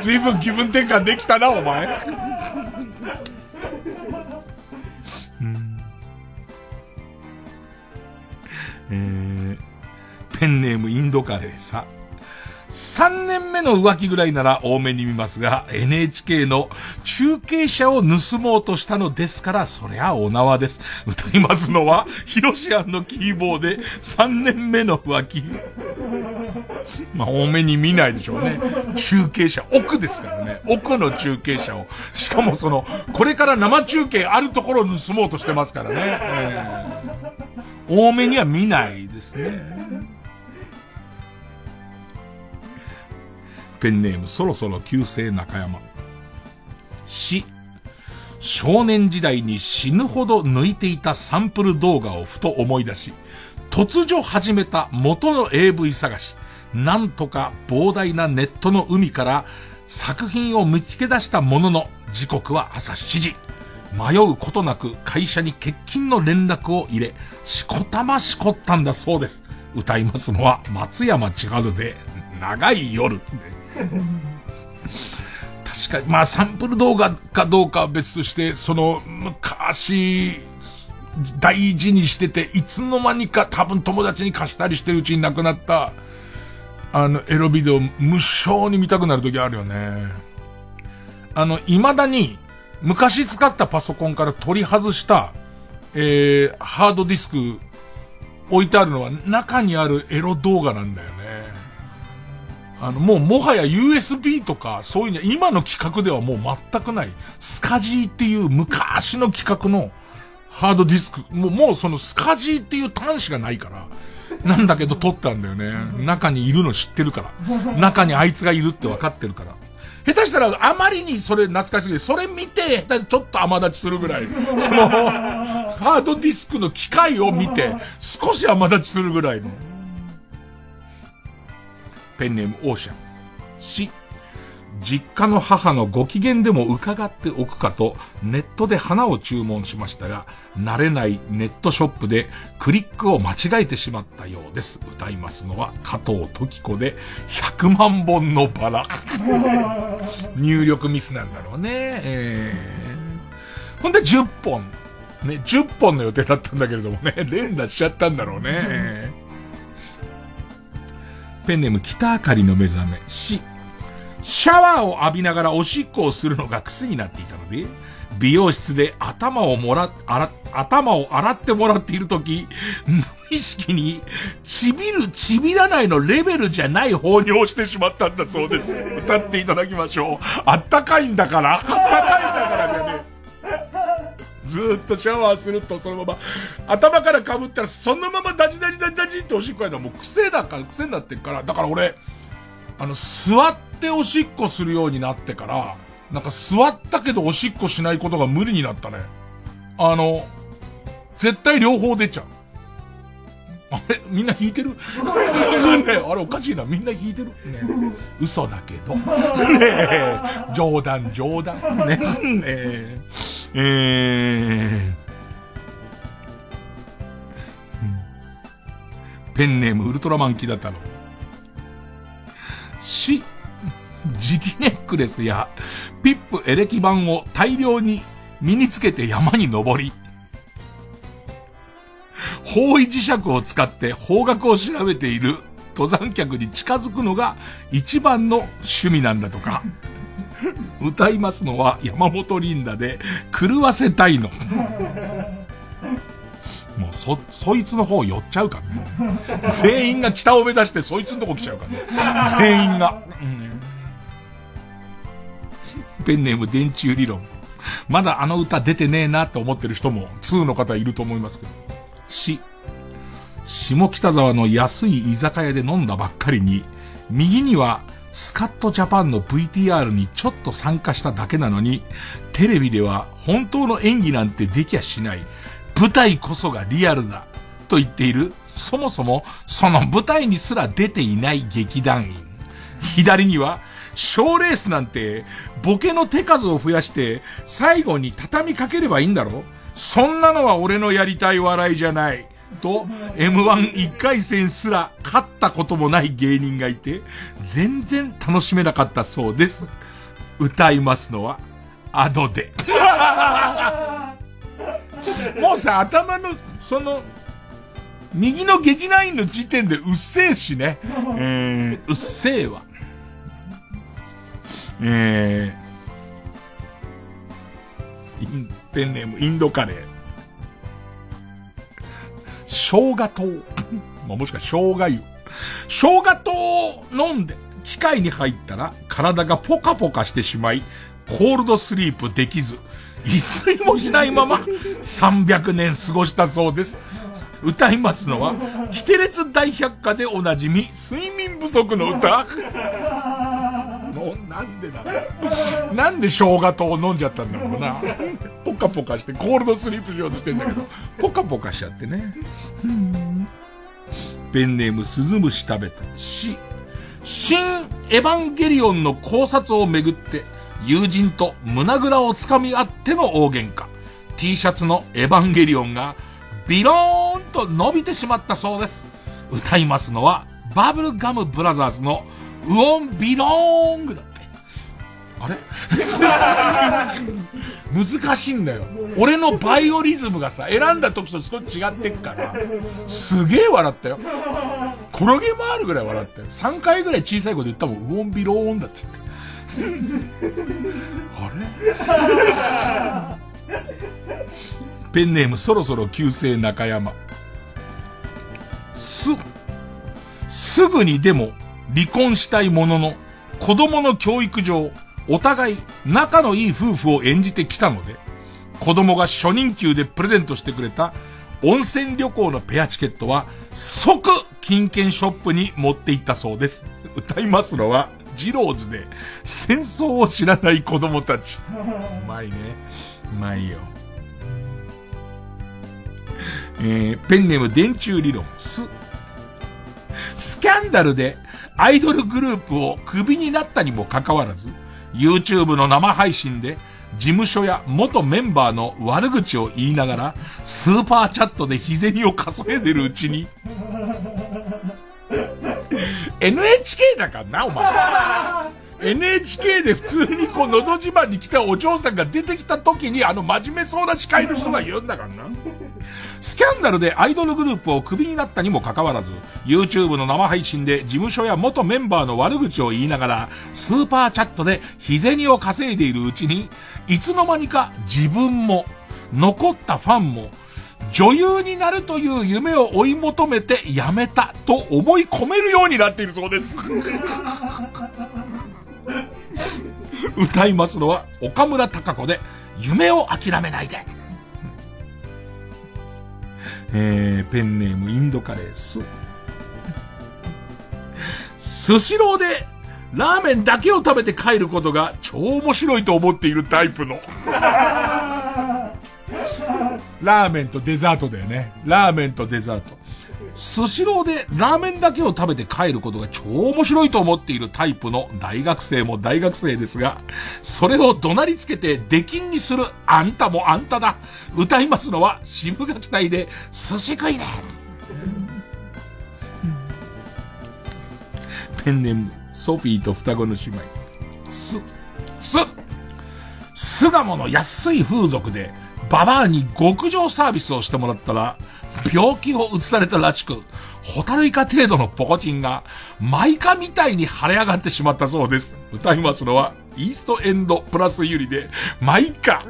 ずいぶん気分転換できたな、お前。えー、ペンネームインドカレーさ。3年目の浮気ぐらいなら多めに見ますが、NHK の中継車を盗もうとしたのですから、そりゃお縄です。歌いますのは、ヒロシアンのキーボーで3年目の浮気。まあ、多めに見ないでしょうね。中継車、奥ですからね。奥の中継車を。しかもその、これから生中継あるところを盗もうとしてますからね。えー、多めには見ないですね。ペンネームそろそろ旧姓中山。死。少年時代に死ぬほど抜いていたサンプル動画をふと思い出し、突如始めた元の AV 探し。なんとか膨大なネットの海から作品を見つけ出したものの、時刻は朝7時。迷うことなく会社に欠勤の連絡を入れ、しこたましこったんだそうです。歌いますのは松山千春で、長い夜。確かに、まあサンプル動画かどうかは別として、その昔、大事にしてて、いつの間にか多分友達に貸したりしてるうちに亡くなった、あの、エロビデオ無償に見たくなる時あるよね。あの、未だに、昔使ったパソコンから取り外した、えー、ハードディスク置いてあるのは中にあるエロ動画なんだよね。あの、もうもはや USB とか、そういうの、今の企画ではもう全くない。スカジーっていう昔の企画のハードディスク、もう、もうそのスカジーっていう端子がないから、なんだけど撮ったんだよね。中にいるの知ってるから。中にあいつがいるって分かってるから。下手したらあまりにそれ懐かしすぎて、それ見て、ちょっと甘立ちするぐらい。その、ハードディスクの機械を見て、少し甘立ちするぐらいの。ペンネームオーシャン。し、実家の母のご機嫌でも伺っておくかと、ネットで花を注文しましたが、慣れないネットショップでクリックを間違えてしまったようです。歌いますのは加藤時子で100万本のバラ。入力ミスなんだろうね。えー、ほんで10本。ね、10本の予定だったんだけれどもね、連打しちゃったんだろうね。ペンネーム北あかりの目覚め。し、シャワーを浴びながらおしっこをするのが癖になっていたので、美容室で頭をもら、洗、頭を洗ってもらっているとき、無識に、ちびるちびらないのレベルじゃない放尿をしてしまったんだそうです。歌っていただきましょう。あったかいんだから、あったかい。ずっとシャワーするとそのまま、頭から被ったらそのままダジダジダジダジっておしっこやるのもう癖だから、癖になってるから、だから俺、あの、座っておしっこするようになってから、なんか座ったけどおしっこしないことが無理になったね。あの、絶対両方出ちゃう。あれみんな引いてる、あれおかしいな。みんな引いてる？ね嘘だけど。ね冗談冗談。ねえ、えー、ペンネームウルトラマンキだったの。し、磁気ネックレスやピップエレキ板を大量に身につけて山に登り、方位磁石を使って方角を調べている登山客に近づくのが一番の趣味なんだとか。歌いますのは山本リンダで狂わせたいの。もうそ、そいつの方寄っちゃうからね。全員が北を目指してそいつのとこ来ちゃうからね。全員が。うん、ペンネーム電柱理論。まだあの歌出てねえなって思ってる人も2の方いると思いますけど。し、下北沢の安い居酒屋で飲んだばっかりに、右にはスカットジャパンの VTR にちょっと参加しただけなのに、テレビでは本当の演技なんてできやしない。舞台こそがリアルだ。と言っている、そもそもその舞台にすら出ていない劇団員。左には、賞レースなんて、ボケの手数を増やして、最後に畳みかければいいんだろそんなのは俺のやりたい笑いじゃない。と、M11 回戦すら勝ったこともない芸人がいて、全然楽しめなかったそうです。歌いますのは、アドで。もうさ、頭の、その、右の劇団員の時点でうっせえしね。えー、うっせえわ。えー、ペンネームインドカレー。生姜糖。ま、もしくは生姜湯。生姜糖を飲んで、機械に入ったら体がポカポカしてしまい、コールドスリープできず、一睡もしないまま300年過ごしたそうです。歌いますのは、キテレツ大百科でおなじみ、睡眠不足の歌。もうなんでだろう。なんで生姜糖を飲んじゃったんだろうな。ポカポカして、コールドスリープしようとしてんだけど、ポカポカしちゃってね。ペンネームスズムシ食べたし、新エヴァンゲリオンの考察をめぐって、友人と胸ぐらをつかみ合っての大喧嘩。T シャツのエヴァンゲリオンが、ビローンと伸びてしまったそうです。歌いますのは、バブルガムブラザーズのウオンビローングだって。あれ？難しいんだよ。俺のバイオリズムがさ、選んだ時と少し違ってっから、すげえ笑ったよ。転げ回るぐらい笑ったよ。3回ぐらい小さい声で言ったもん、ウオンビローンだっつって。あれ？ペンネームそろそろ旧姓中山。す、すぐにでも離婚したいものの、子供の教育上、お互い仲のいい夫婦を演じてきたので、子供が初任給でプレゼントしてくれた温泉旅行のペアチケットは即金券ショップに持って行ったそうです。歌いますのは、ジローズで戦争を知らない子供たち。うまいね。うまいよ。えー、ペンネーム電柱理論、ス。スキャンダルでアイドルグループをクビになったにもかかわらず、YouTube の生配信で事務所や元メンバーの悪口を言いながら、スーパーチャットで日銭を稼いでるうちに、NHK だからな、お前。NHK で普通にこう、のど自慢に来たお嬢さんが出てきた時に、あの真面目そうな司会の人が言うんだからな。スキャンダルでアイドルグループをクビになったにもかかわらず、YouTube の生配信で事務所や元メンバーの悪口を言いながら、スーパーチャットで日銭を稼いでいるうちに、いつの間にか自分も、残ったファンも、女優になるという夢を追い求めてやめたと思い込めるようになっているそうです。歌いますのは岡村隆子で夢を諦めないで。えー、ペンネームインドカレース。スシローでラーメンだけを食べて帰ることが超面白いと思っているタイプの。ラーメンとデザートだよね。ラーメンとデザート。スシローでラーメンだけを食べて帰ることが超面白いと思っているタイプの大学生も大学生ですが、それを怒鳴りつけて出禁にするあんたもあんただ。歌いますのは渋垣隊で寿司食いね。ペンネーム、ソフィーと双子の姉妹。す、す、巣鴨の安い風俗で、ババアに極上サービスをしてもらったら、病気を移されたらしく、ホタルイカ程度のポコチンが、マイカみたいに腫れ上がってしまったそうです。歌いますのは、イーストエンドプラスユリで、マイカ。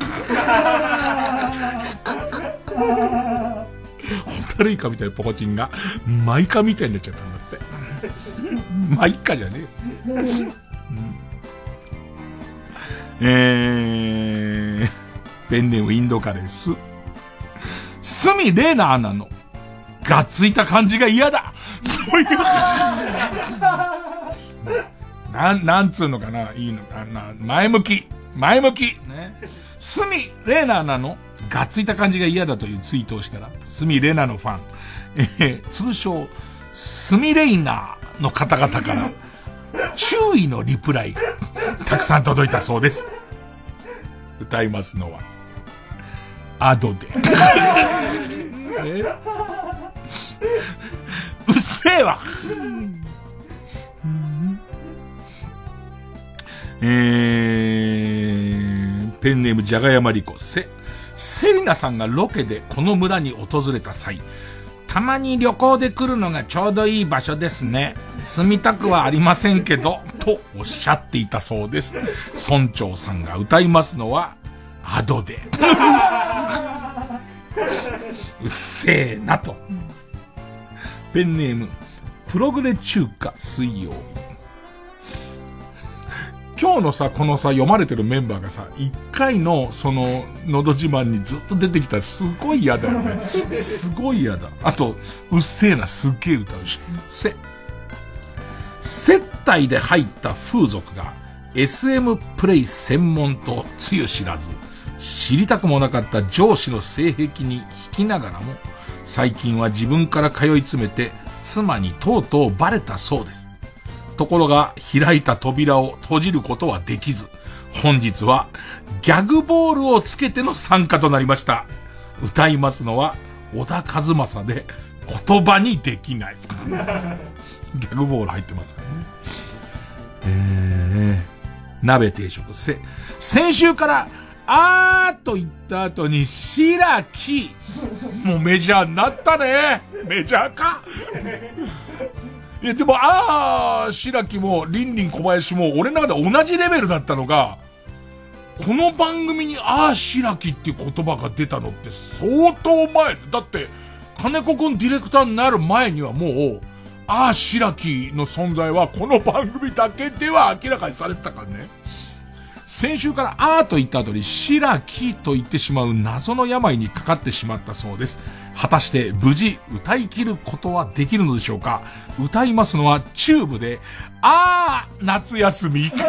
ホタルイカみたいなポコチンが、マイカみたいになっちゃったんだって。マイカじゃねえ。うんえー、ペンネームインドカレース。スミレーナアナの、がっついた感じが嫌だという。なん、なんつうのかな？いいの？かな前向き。前向き。ね。スミレーナアナの、がっついた感じが嫌だというツイートをしたら、スミレーナのファン、えー、通称、スミレイナーの方々から、注意のリプライがたくさん届いたそうです。歌いますのは、アドで。え？うっせえわえー、ペンネームじゃがやまりこせ、セリナさんがロケでこの村に訪れた際、たまに旅行で来るのがちょうどいい場所ですね。住みたくはありませんけど、とおっしゃっていたそうです。村長さんが歌いますのは、アドで。うっせえなと。ペンネーム、プログレ中華水曜。今日のさ、このさ、読まれてるメンバーがさ、一回の、その、のど自慢にずっと出てきたらすごい嫌だよね。すごい嫌だ。あと、うっせえな、すっげえ歌うし。せ、接待で入った風俗が、SM プレイ専門とつゆ知らず、知りたくもなかった上司の性癖に引きながらも、最近は自分から通い詰めて、妻にとうとうバレたそうです。ところが、開いた扉を閉じることはできず、本日は、ギャグボールをつけての参加となりました。歌いますのは、小田和正で、言葉にできない。ギャグボール入ってますからね。えー、鍋定食せ、先週から、あーと言った後に、白木。もうメジャーになったね。メジャーか。いや、でも、あー、白木も、リンリン小林も、俺の中で同じレベルだったのが、この番組に、あー、白木っていう言葉が出たのって相当前。だって、金子くんディレクターになる前にはもう、あー、白木の存在はこの番組だけでは明らかにされてたからね。先週からあーと言った後に白木と言ってしまう謎の病にかかってしまったそうです。果たして無事歌い切ることはできるのでしょうか？歌いますのはチューブで、あー夏休み。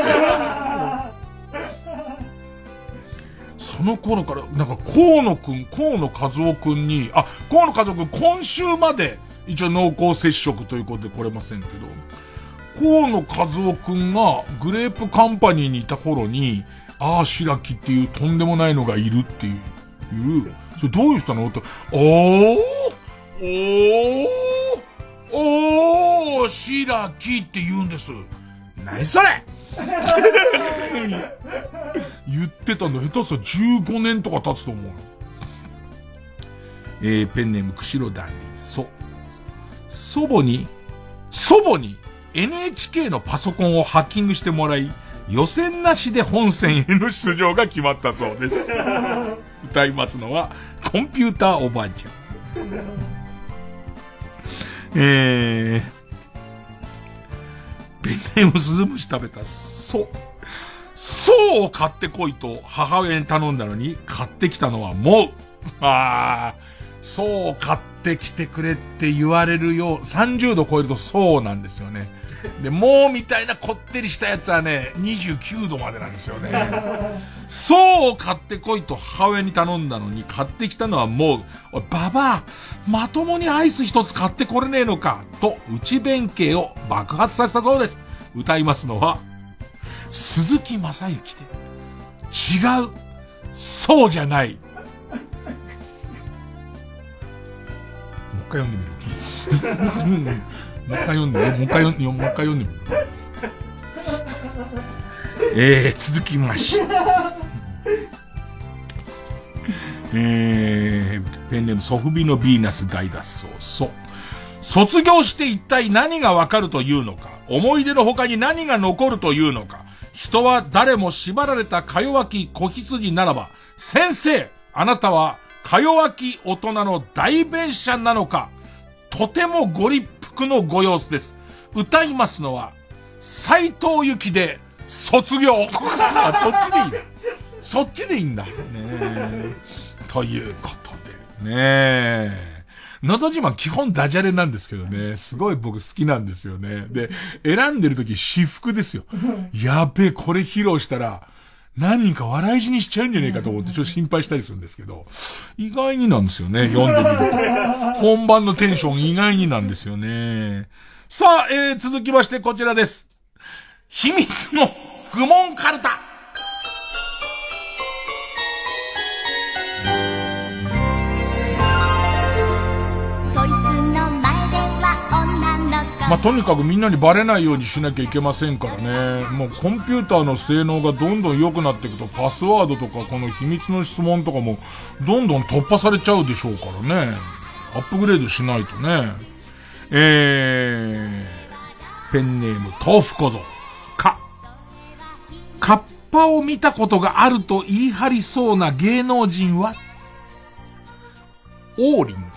その頃から、なんか河野くん、河野和夫くんに、あ、河野和夫くん今週まで一応濃厚接触ということで来れませんけど、河野和夫くんがグレープカンパニーにいた頃に、ああ、白木っていうとんでもないのがいるっていう、いうそれどういう人なのと、おーおーおー白木って言うんです。何それ？言ってたの下手すら15年とか経つと思う。えー、ペンネーム、釧路ダンディ、そ。祖母に、祖母に NHK のパソコンをハッキングしてもらい、予選なしで本戦への出場が決まったそうです。歌いますのは、コンピューターおばあちゃん。えー、ペンネームスズムシ食べた、そう。そうを買ってこいと母親に頼んだのに、買ってきたのはもう。ああ、そう買ってきてくれって言われるよう、30度超えるとそうなんですよね。で、もうみたいなこってりしたやつはね、29度までなんですよね。そうを買ってこいと母親に頼んだのに買ってきたのはもう、おい、ババア、まともにアイス一つ買ってこれねえのか、と内弁慶を爆発させたそうです。歌いますのは、鈴木正幸で、違う、そうじゃない。もう一回読んでみる。もう一回読んで、もう一回読んで、もう一回読んでみる。えー、続きまして。えー、ペンネームソフビのヴィーナス大脱走。そう。卒業して一体何がわかるというのか、思い出の他に何が残るというのか、人は誰も縛られたか弱き子羊ならば、先生、あなたはか弱き大人の代弁者なのか、とてもご立腹のご様子です。歌いますのは、斎藤由貴で卒業。あ、そっちでいいね。そっちでいいんだ。ねということで、ねえ。のど自慢基本ダジャレなんですけどね、すごい僕好きなんですよね。で、選んでる時私服ですよ。やべえ、これ披露したら、何人か笑い死にしちゃうんじゃねえかと思ってちょっと心配したりするんですけど、意外になんですよね、読んでみると。本番のテンション意外になんですよね。さあ、えー、続きましてこちらです。秘密の愚問カルタ。まあ、とにかくみんなにバレないようにしなきゃいけませんからね。もうコンピューターの性能がどんどん良くなっていくと、パスワードとかこの秘密の質問とかも、どんどん突破されちゃうでしょうからね。アップグレードしないとね。えー、ペンネーム、豆腐小僧。か。カッパを見たことがあると言い張りそうな芸能人は、王林。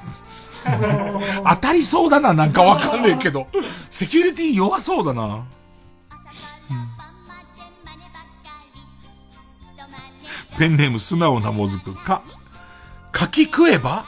当たりそうだな、なんかわかんねえけど。セキュリティ弱そうだな。ペンネーム素直なもずくか。柿食えば？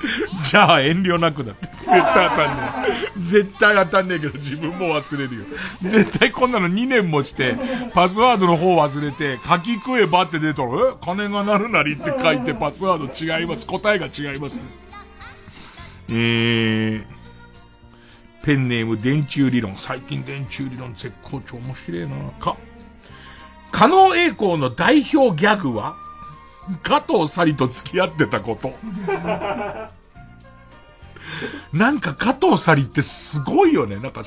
じゃあ遠慮なくだって。絶対当たんねえ。絶対当たんねえけど自分も忘れるよ。絶対こんなの2年もして、パスワードの方忘れて、書き食えばって出たら、え？金が鳴るなりって書いてパスワード違います。答えが違います、えー、ペンネーム電柱理論。最近電柱理論絶好調面白いな。か、加納栄光の代表ギャグは？加藤サリと付き合ってたこと。なんか加藤サリってすごいよね。なんか、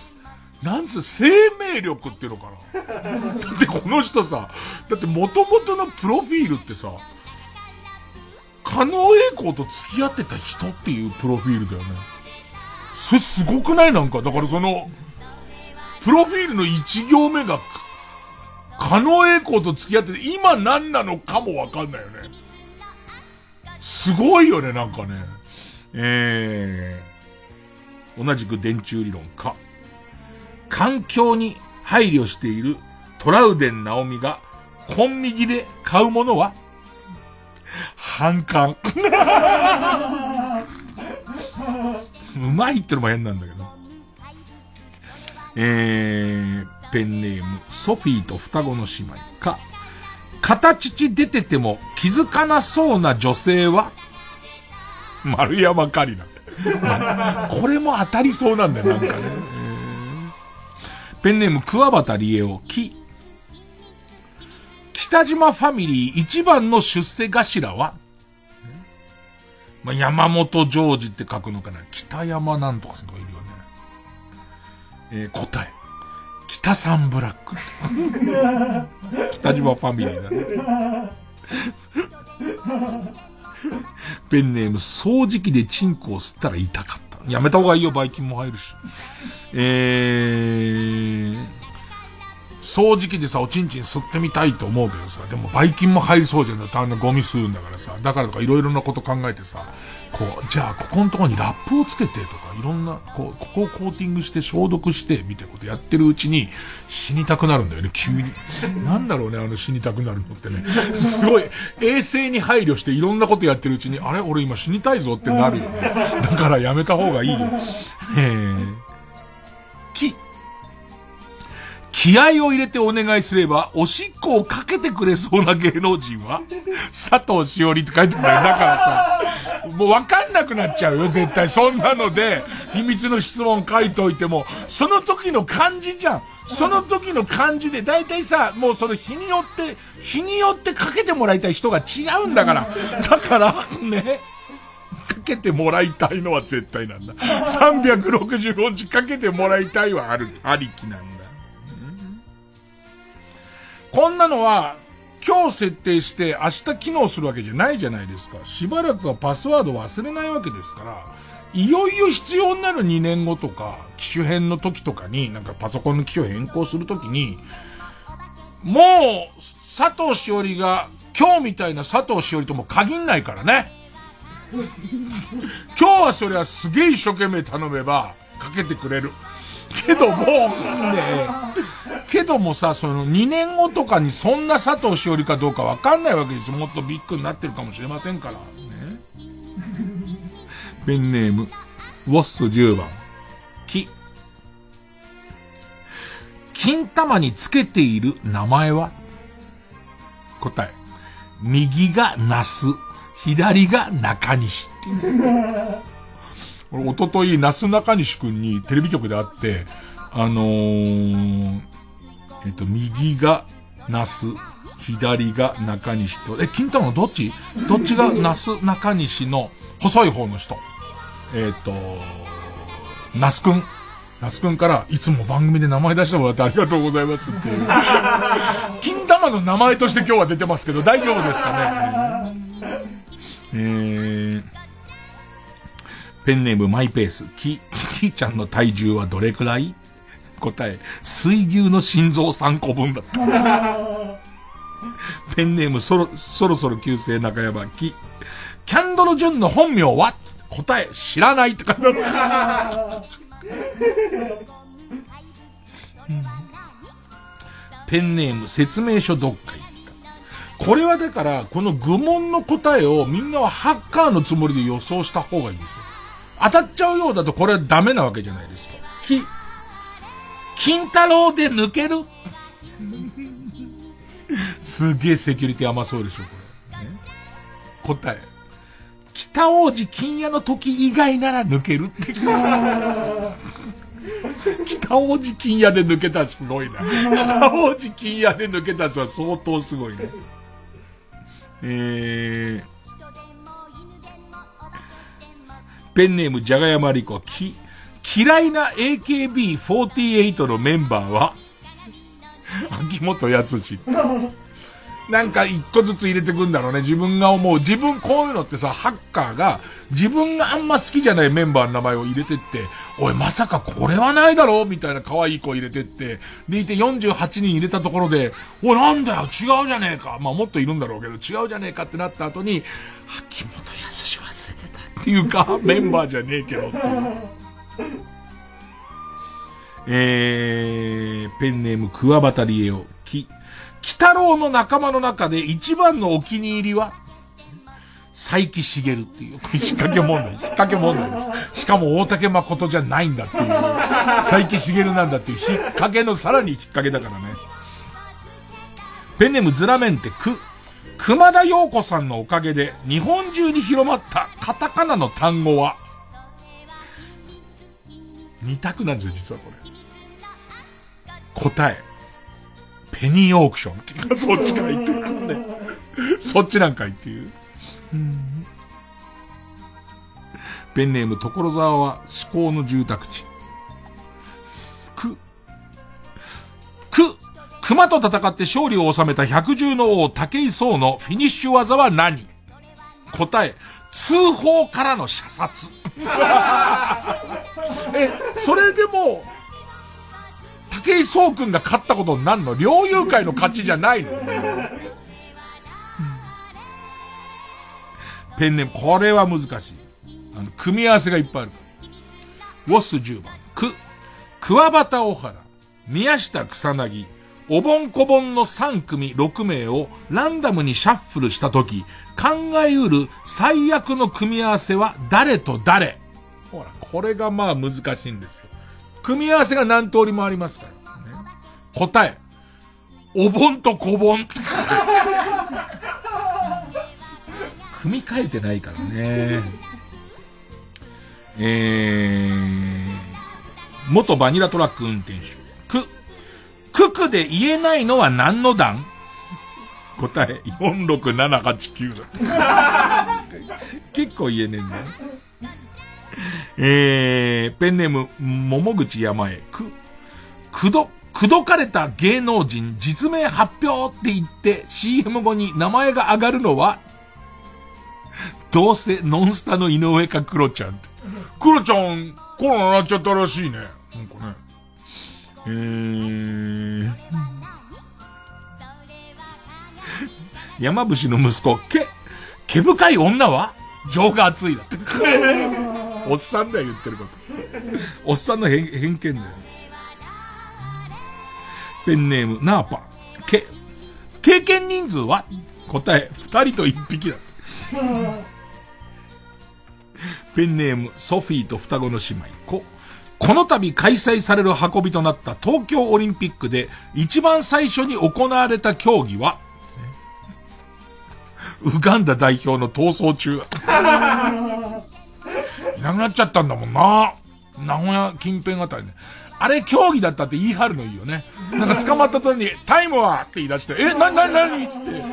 なんつう、生命力っていうのかな。だってこの人さ、だって元々のプロフィールってさ、加納栄光と付き合ってた人っていうプロフィールだよね。それすごくない？なんか、だからその、プロフィールの一行目が加納栄光と付き合ってて、今何なのかもわかんないよね。すごいよね、なんかね。えー、同じく電柱理論か。環境に配慮しているトラウデン直美がコンビニで買うものは？反感。うまいってのも変なんだけど。えー、ペンネーム、ソフィーと双子の姉妹か、片乳出てても気づかなそうな女性は、丸山カリナ。これも当たりそうなんだよ、なんかね。ペンネーム、桑畑理恵を、き、北島ファミリー一番の出世頭はまあ、山本ジョージって書くのかな北山なんとかするのがいるよね。えー、答え。北サンブラック。北島ファミリーだね。ペンネーム、掃除機でチンコを吸ったら痛かった。やめた方がいいよ、バイキンも入るし。えー、掃除機でさ、おちんちん吸ってみたいと思うけどさ、でもばい菌も入りそうじゃんだってあんなゴミ吸うんだからさ、だからとかいろいろなこと考えてさ、こう、じゃあここのところにラップをつけてとか、いろんな、こう、ここをコーティングして消毒して、みたいなことやってるうちに死にたくなるんだよね、急に。なんだろうね、あの死にたくなるのってね。すごい、衛生に配慮していろんなことやってるうちに、あれ？俺今死にたいぞってなるよね。だからやめた方がいいよ。えー、き、気合を入れてお願いすれば、おしっこをかけてくれそうな芸能人は？佐藤しおりって書いてあるんだよ。だからさ、もうわかんなくなっちゃうよ、絶対。そんなので、秘密の質問書いといても、その時の感じじゃん。その時の感じで、だいたいさ、もうその日によって、日によってかけてもらいたい人が違うんだから。だから、ね。かけてもらいたいのは絶対なんだ。365日かけてもらいたいはある、ありきなんだ。こんなのは、今日設定して明日機能するわけじゃないじゃないですか。しばらくはパスワード忘れないわけですから、いよいよ必要になる2年後とか、機種変の時とかに、なんかパソコンの機種変更する時に、もう、佐藤しおりが、今日みたいな佐藤しおりとも限んないからね。今日はそれはすげえ一生懸命頼めば、かけてくれる。けどもう、ねけどもさ、その2年後とかにそんな佐藤しおりかどうかわかんないわけですよ。もっとビッグになってるかもしれませんから。ね。ペンネーム、ウォッス10番。き。金玉につけている名前は？答え。右がナス、左が中西。俺、おととい、なすなかにしくんにテレビ局で会って、あのー、えっと、右が那須、左が中西と、え、金玉のどっち？どっちが那須中西の細い方の人？えっと、那須くん。那須くんから、いつも番組で名前出してもらってありがとうございますっていう。金玉の名前として今日は出てますけど、大丈夫ですかね？えー、ペンネームマイペース。キ、キーちゃんの体重はどれくらい？答え、水牛の心臓3個分だった。ペンネームそろ、そろそろ旧姓中山キ、キャンドル・ジュンの本名は？答え、知らないって書いてある。ペンネーム説明書どっか行った。これはだから、この愚問の答えをみんなはハッカーのつもりで予想した方がいいんですよ。当たっちゃうようだとこれはダメなわけじゃないですか。き、金太郎で抜ける？すげえセキュリティ甘そうでしょ、これ。ね、答え。北王子金屋の時以外なら抜けるって。北王子金屋で抜けたすごいな。北王子金屋で抜けたやつは相当すごいね。えー、ペンネームじゃがやまりこ、き、嫌いな AKB48 のメンバーは 秋元康。なんか一個ずつ入れてくんだろうね。自分が思う。自分こういうのってさ、ハッカーが自分があんま好きじゃないメンバーの名前を入れてって、おい、まさかこれはないだろう？みたいな可愛い子入れてって、でいて48人入れたところで、おい、なんだよ違うじゃねえかまあもっといるんだろうけど、違うじゃねえかってなった後に、秋元康っていうか、メンバーじゃねえけどっていう。えー、ペンネーム、クワバタリエオ。き、北郎の仲間の中で一番のお気に入りは？佐伯茂っていう、引っ掛け問題、引っ掛け問題です。しかも大竹誠じゃないんだっていう、佐伯茂なんだっていう、引っ掛けのさらに引っ掛けだからね。ペンネームズラメンテク、熊田陽子さんのおかげで日本中に広まったカタカナの単語は、二択なんですよ、実はこれ。答え。ペニーオークションってか、そっちかいっていうね。そっちなんかいっていう。ペンネーム所沢は至高の住宅地。熊と戦って勝利を収めた百獣の王武井壮のフィニッシュ技は何？答え、通報からの射殺。え、それでも、武井壮君が勝ったことになんの？猟友会の勝ちじゃないの、ペンネーム、これは難しい。あの、組み合わせがいっぱいある。ウォス10番。く、桑畑小原、宮下草薙、お盆こぼんの3組6名をランダムにシャッフルしたとき、考えうる最悪の組み合わせは誰と誰ほら、これがまあ難しいんですよ。組み合わせが何通りもありますから、ね。答え。お盆と小盆。組み替えてないからね。えー、元バニラトラック運転手。く、くくで言えないのは何の段？答え、4678だ。結構言えねえんだよ。えー、ペンネーム、桃口山へ、く、くど、くどかれた芸能人実名発表って言って CM 後に名前が上がるのはどうせノンスタの井上かクロちゃんって。クロちゃん、コロナなっちゃったらしいね。なんかね。えー、山伏の息子、け、毛深い女は情が熱いだって。おっさんだよ、言ってること。おっさんの偏見だよ。ペンネーム、ナーパ。け、経験人数は答え、二人と一匹だって。ペンネーム、ソフィーと双子の姉妹。こ、この度開催される運びとなった東京オリンピックで一番最初に行われた競技は、ウガンダ代表の逃走中。いなくなっちゃったんだもんな。名古屋近辺あたりね。あれ競技だったって言い張るのいいよね。なんか捕まった時に、タイムは？って言い出して、え、な、な、なに？つって。う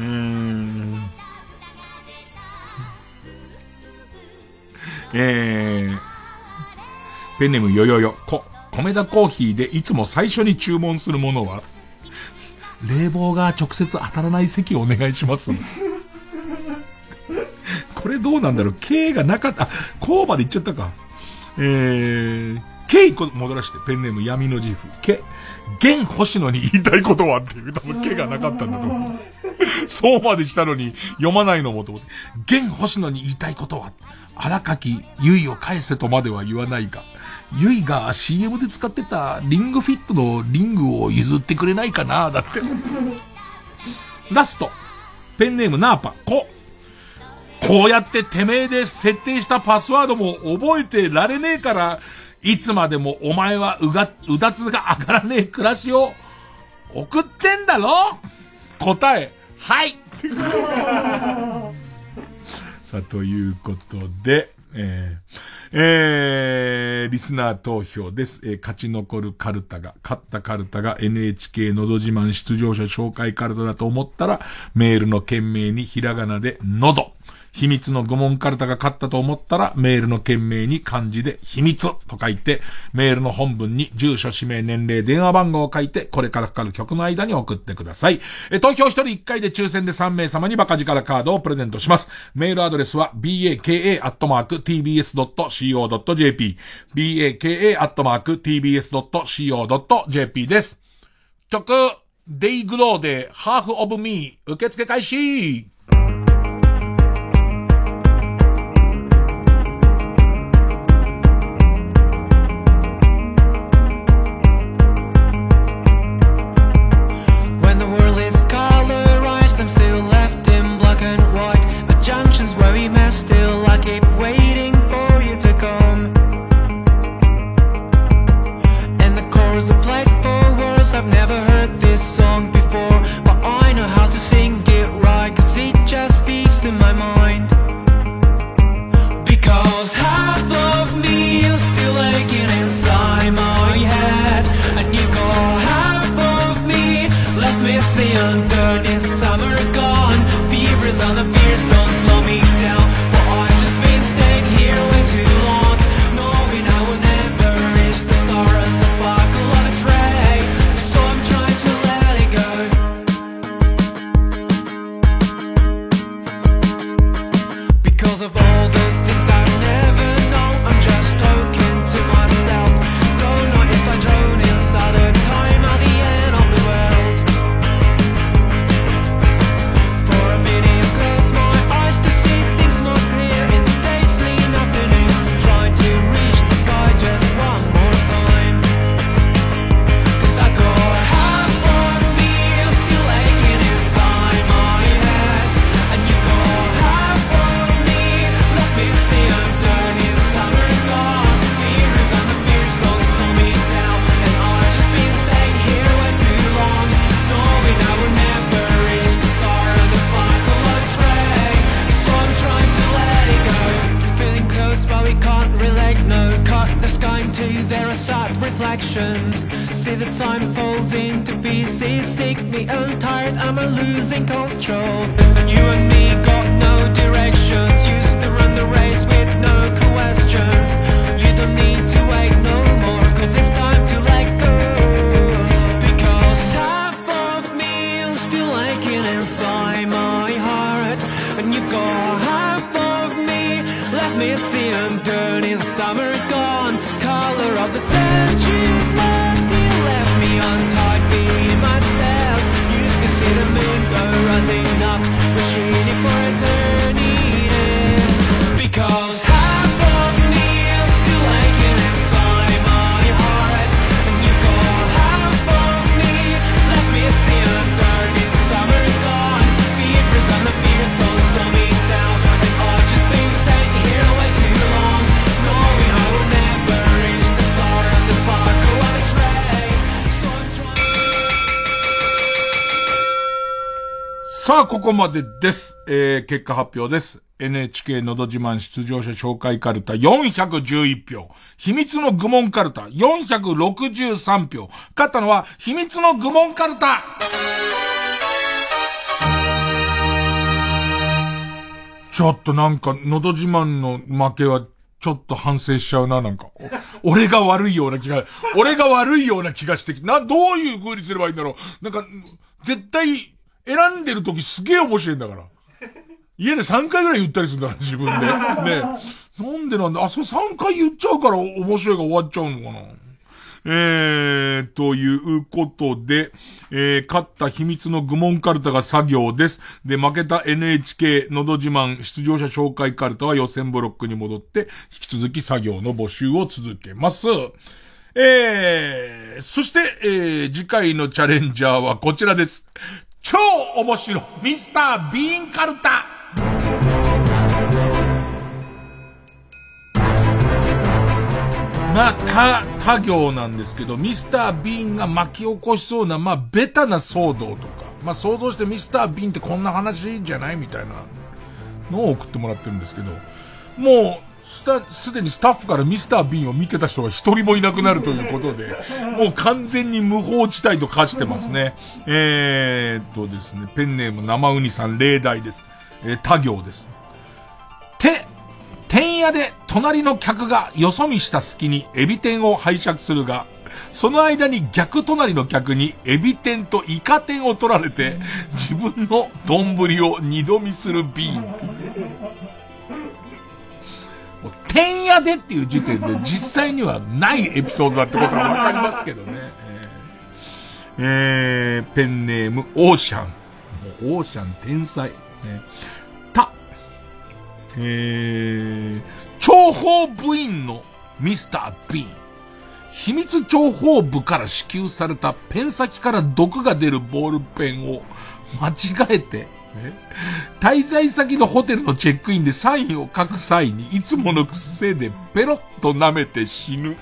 ーん。えー、ペンネームよよよ、こ、米田コーヒーでいつも最初に注文するものは、冷房が直接当たらない席をお願いします。これどうなんだろう ?K がなかった、あ、こうまで行っちゃったか。えー、K 一個戻らして、ペンネーム闇の自負。K、現星野に言いたいことはっていう、多分 K がなかったんだと思う。そうまでしたのに読まないのもと思って。現星野に言いたいことは荒垣結衣を返せとまでは言わないが、結衣が CM で使ってたリングフィットのリングを譲ってくれないかなだって。ラスト。ペンネームナーパ。こ。こうやっててめえで設定したパスワードも覚えてられねえから、いつまでもお前はうが、うだつが上がらねえ暮らしを送ってんだろ答え、はい さあ、ということで、えー、えー、リスナー投票です。えー、勝ち残るカルタが、勝ったカルタが NHK のど自慢出場者紹介カルタだと思ったら、メールの件名にひらがなで、のど。秘密の愚問カルタが勝ったと思ったら、メールの件名に漢字で秘密と書いて、メールの本文に住所、氏名、年齢、電話番号を書いて、これからかかる曲の間に送ってください。え、投票一人一回で抽選で3名様にバカ力カードをプレゼントします。メールアドレスは、baka.tbs.co.jp、baka.tbs.co.jp です。曲、デイグローで、ハーフオブミー、受付開始さあ、ここまでです。えー、結果発表です。NHK のど自慢出場者紹介カルタ411票。秘密の愚問カルタ463票。勝ったのは秘密の愚問カルタちょっとなんか、のど自慢の負けは、ちょっと反省しちゃうな、なんか。俺が悪いような気が、俺が悪いような気がしてきて、な、どういう風にすればいいんだろう。なんか、絶対、選んでる時すげえ面白いんだから。家で3回ぐらい言ったりするんだから、自分で。ねなんでなんだあ、それ3回言っちゃうから面白いが終わっちゃうのかな。えー、ということで、えー、勝った秘密の愚問カルタが作業です。で、負けた NHK のど自慢出場者紹介カルタは予選ブロックに戻って、引き続き作業の募集を続けます。えー、そして、えー、次回のチャレンジャーはこちらです。超面白い。ミスター・ビーンカルタ。まあ、他、他行なんですけど、ミスター・ビーンが巻き起こしそうな、まあ、ベタな騒動とか、まあ、想像してミスター・ビーンってこんな話じゃないみたいなのを送ってもらってるんですけど、もう、すた、すでにスタッフからミスター・ビーンを見てた人が一人もいなくなるということで、もう完全に無法地帯と化してますね。えー、っとですね、ペンネーム生ウニさん例題です。えー、他行です。て、天屋で隣の客がよそ見した隙にエビ天を拝借するが、その間に逆隣の客にエビ天とイカ天を取られて、自分の丼を二度見するビーン。もう天屋でっていう時点で実際にはないエピソードだってことはわかりますけどね。えーえペンネーム、オーシャン。もうオーシャン天才。ね、た、えー、諜報部員のミスター・ビーン。秘密諜報部から支給されたペン先から毒が出るボールペンを間違えて、滞在先のホテルのチェックインでサインを書く際にいつもの癖でペロッと舐めて死ぬ。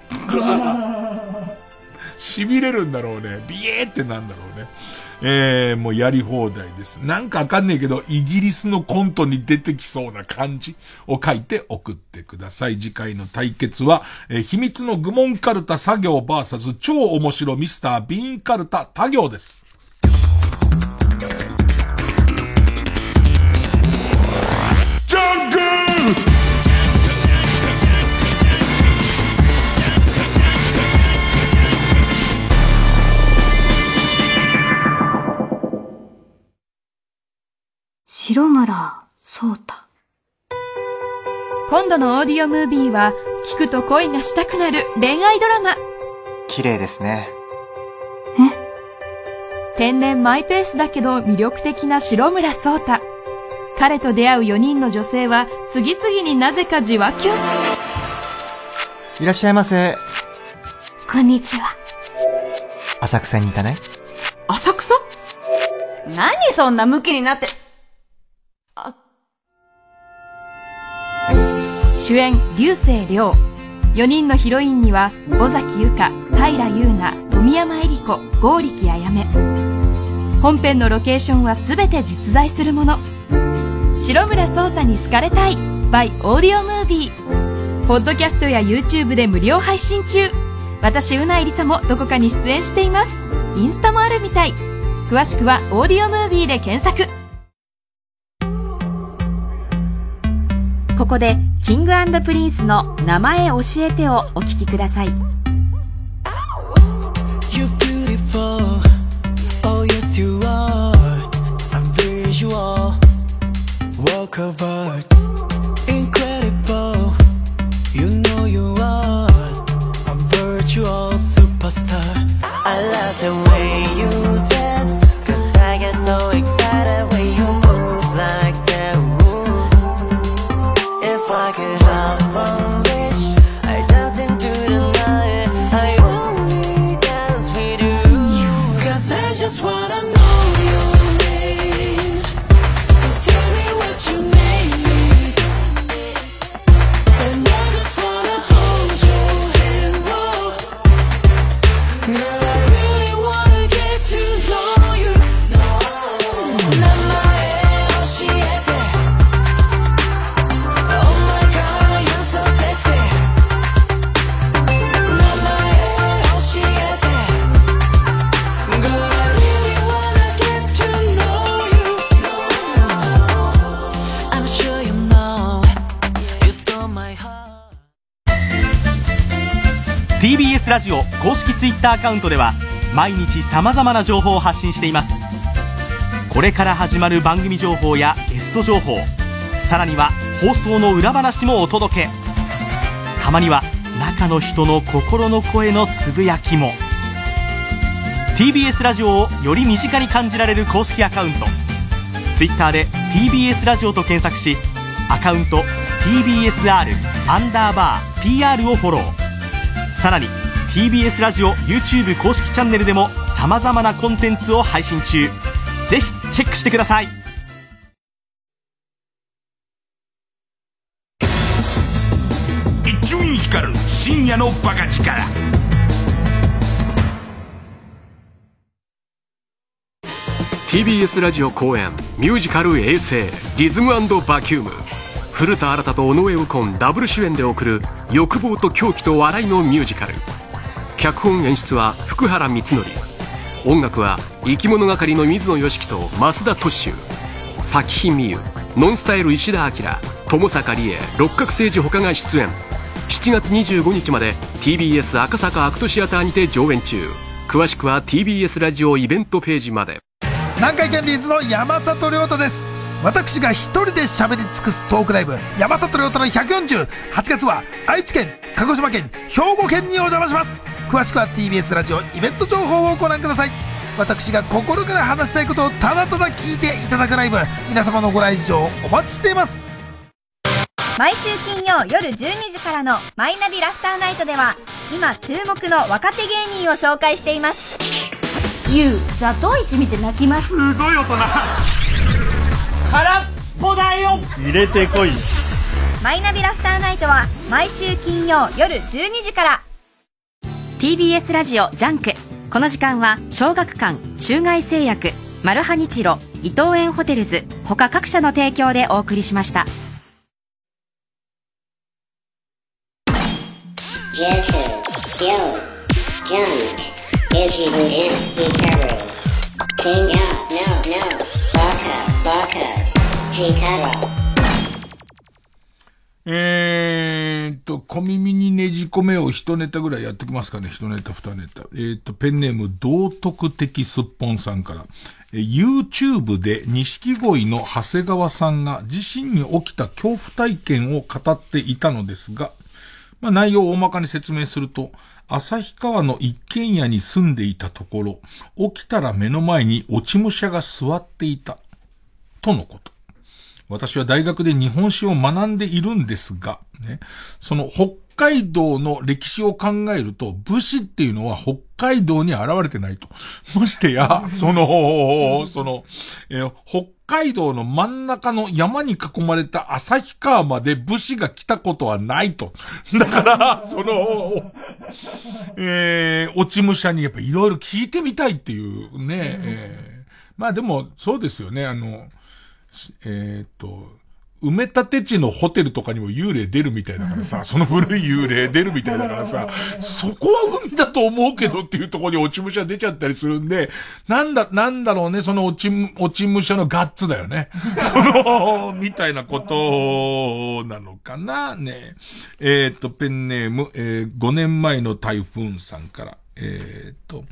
痺れるんだろうね。ビエーってなんだろうね。えー、もうやり放題です。なんかわかんねえけど、イギリスのコントに出てきそうな感じを書いて送ってください。次回の対決は、えー秘密の愚問カルタ作業 VS 超面白ミスター・ビーンカルタ他行です。白村聡太。今度のオーディオムービーは聞くと恋がしたくなる恋愛ドラマ。綺麗ですね。天然マイペースだけど魅力的な白村聡太。彼と出会う4人の女性は次々になぜかじわきゅんいらっしゃいませ。こんにちは。浅草に行かない？浅草？何そんなムキになって主演流星涼。4人のヒロインには尾崎由香平優奈富山恵里子剛力あやめ本編のロケーションは全て実在するもの。白村聡太に好かれたい by オーディオムービーポッドキャストや YouTube で無料配信中。私うないりさもどこかに出演しています。インスタもあるみたい。詳しくはオーディオムービーで検索。Ｋｉｎｇ＆Ｐｒｉｎｃｅ の「名前教えて」をお聴きください「公式 Twitter アカウントでは毎日様々な情報を発信しています。これから始まる番組情報やゲスト情報さらには放送の裏話もお届け。たまには中の人の心の声のつぶやきも。TBS ラジオをより身近に感じられる公式アカウント。Twitter で TBS ラジオと検索しアカウント TBSR アンダーバー PR をフォロー。さらに TBS ラジオ YouTube 公式チャンネルでも様々なコンテンツを配信中。ぜひチェックしてください。伊集院光る深夜のバカ力。TBS ラジオ公演ミュージカル衛星リズムバキューム。古田新太と尾上右近ダブル主演で送る欲望と狂気と笑いのミュージカル脚本演出は福原光則。音楽は生き物係の水野良樹と増田敏秀咲日美優ノンスタイル石田明友坂理恵六角誠治他が出演。7月25日まで TBS 赤坂アクトシアターにて上演中。詳しくは TBS ラジオイベントページまで。南海キャンディーズの山里亮太です。私が一人で喋り尽くすトークライブ。山里亮太の1408月は愛知県鹿児島県兵庫県にお邪魔します。詳しくは TBS ラジオイベント情報をご覧ください。私が心から話したいことをただただ聞いていただくライブ。皆様のご来場お待ちしています。毎週金曜夜12時からの「マイナビラフターナイト」では今注目の若手芸人を紹介しています。ゆう座頭市見て泣きます。すごい大人。空っぽだよ。入れてこい。マイナビラフターナイトは毎週金曜夜12時から TBS ラジオジャンクこの時間は小学館中外製薬マルハニチロ伊藤園ホテルズ他各社の提供でお送りしましたえーっと、小耳にねじ込めを一ネタぐらいやってきますかね。一ネタ、二ネタ。えーっと、ペンネーム、道徳的すっぽんさんから。え YouTube で錦鯉の長谷川さんが自身に起きた恐怖体験を語っていたのですが、まあ、内容を大まかに説明すると、旭川の一軒家に住んでいたところ、起きたら目の前に落ち武者が座っていた。とのこと。私は大学で日本史を学んでいるんですが、ね、その北海道の歴史を考えると、武士っていうのは北海道に現れてないと。ましてや、その、その、えー北海道の真ん中の山に囲まれた旭川まで武士が来たことはないと。だから、その、えー、落ち武者にやっぱいろいろ聞いてみたいっていうね、えーまあでも、そうですよね、あの、えーっと、埋め立て地のホテルとかにも幽霊出るみたいだからさ、その古い幽霊出るみたいだからさ、そこは海だと思うけどっていうところに落ち武者出ちゃったりするんで、なんだ、なんだろうね、その落ち、落ち武者のガッツだよね。その、みたいなことなのかな、ね。えっ、と、ペンネーム、えー5年前の台風さんから、えっ、と、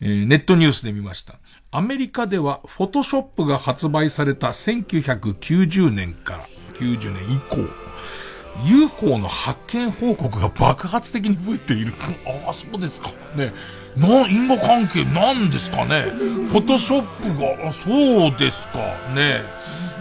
えーネットニュースで見ました。アメリカでは、フォトショップが発売された1990年から90年以降、UFO の発見報告が爆発的に増えている。ああ、そうですか。ね。な、因果関係なんですかね。フォトショップが、あそうですか。ね。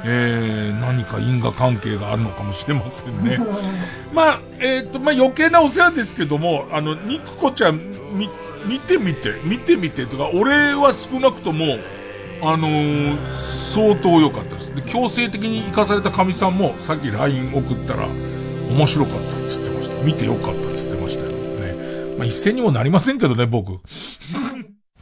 えー、何か因果関係があるのかもしれませんね。まあ、えっ、と、まあ余計なお世話ですけども、あの、ニクコちゃん、み、見てみて、見てみてとか、俺は少なくとも、あのー相当良かったです。で、強制的に生かされた神さんも、さっき LINE 送ったら、面白かったっつってました。見て良かったっつってましたよね。まあ、一斉にもなりませんけどね、僕。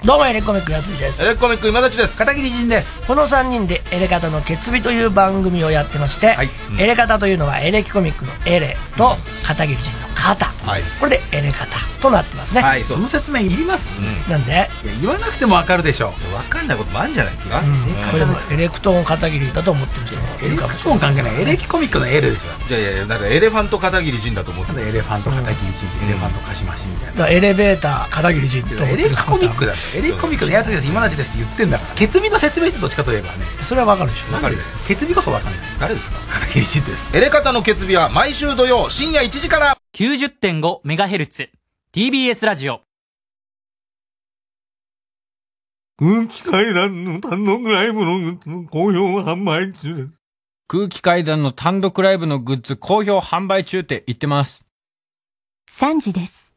どうもエレコミックやついです。エレコミック今立ちです。片桐仁です。この3人でエレカタの決日という番組をやってまして、エレカタというのはエレキコミックのエレと片桐仁の肩。はい。これでエレカタとなってますね。はい、その説明いりますなんで？いや、言わなくてもわかるでしょ。わかんないこともあるんじゃないですか。これもエレクトーン片桐だと思ってる人もいるかもしれない。関係ない。エレキコミックのエレでしょ。いやいやいや、なんかエレファント片桐仁だと思ってエレファント片桐仁ってエレファントかしましみたいだからエレベーター片桐仁ってるエレキコミックだって。エレキコミックのやつです、今立ですって言ってんだから。決日の説明してどっちかといえばね。それはわかるでしょ。わかるよ。決日こそわかんない。誰ですか？片桐仁です。エレカタの決日は毎週土曜深夜1時から。90.5MHz TBS ラジオ空気階段の単独ライブの好評販売中です。空気階段の単独ライブのグッズ好評販売中って言ってます。3時です。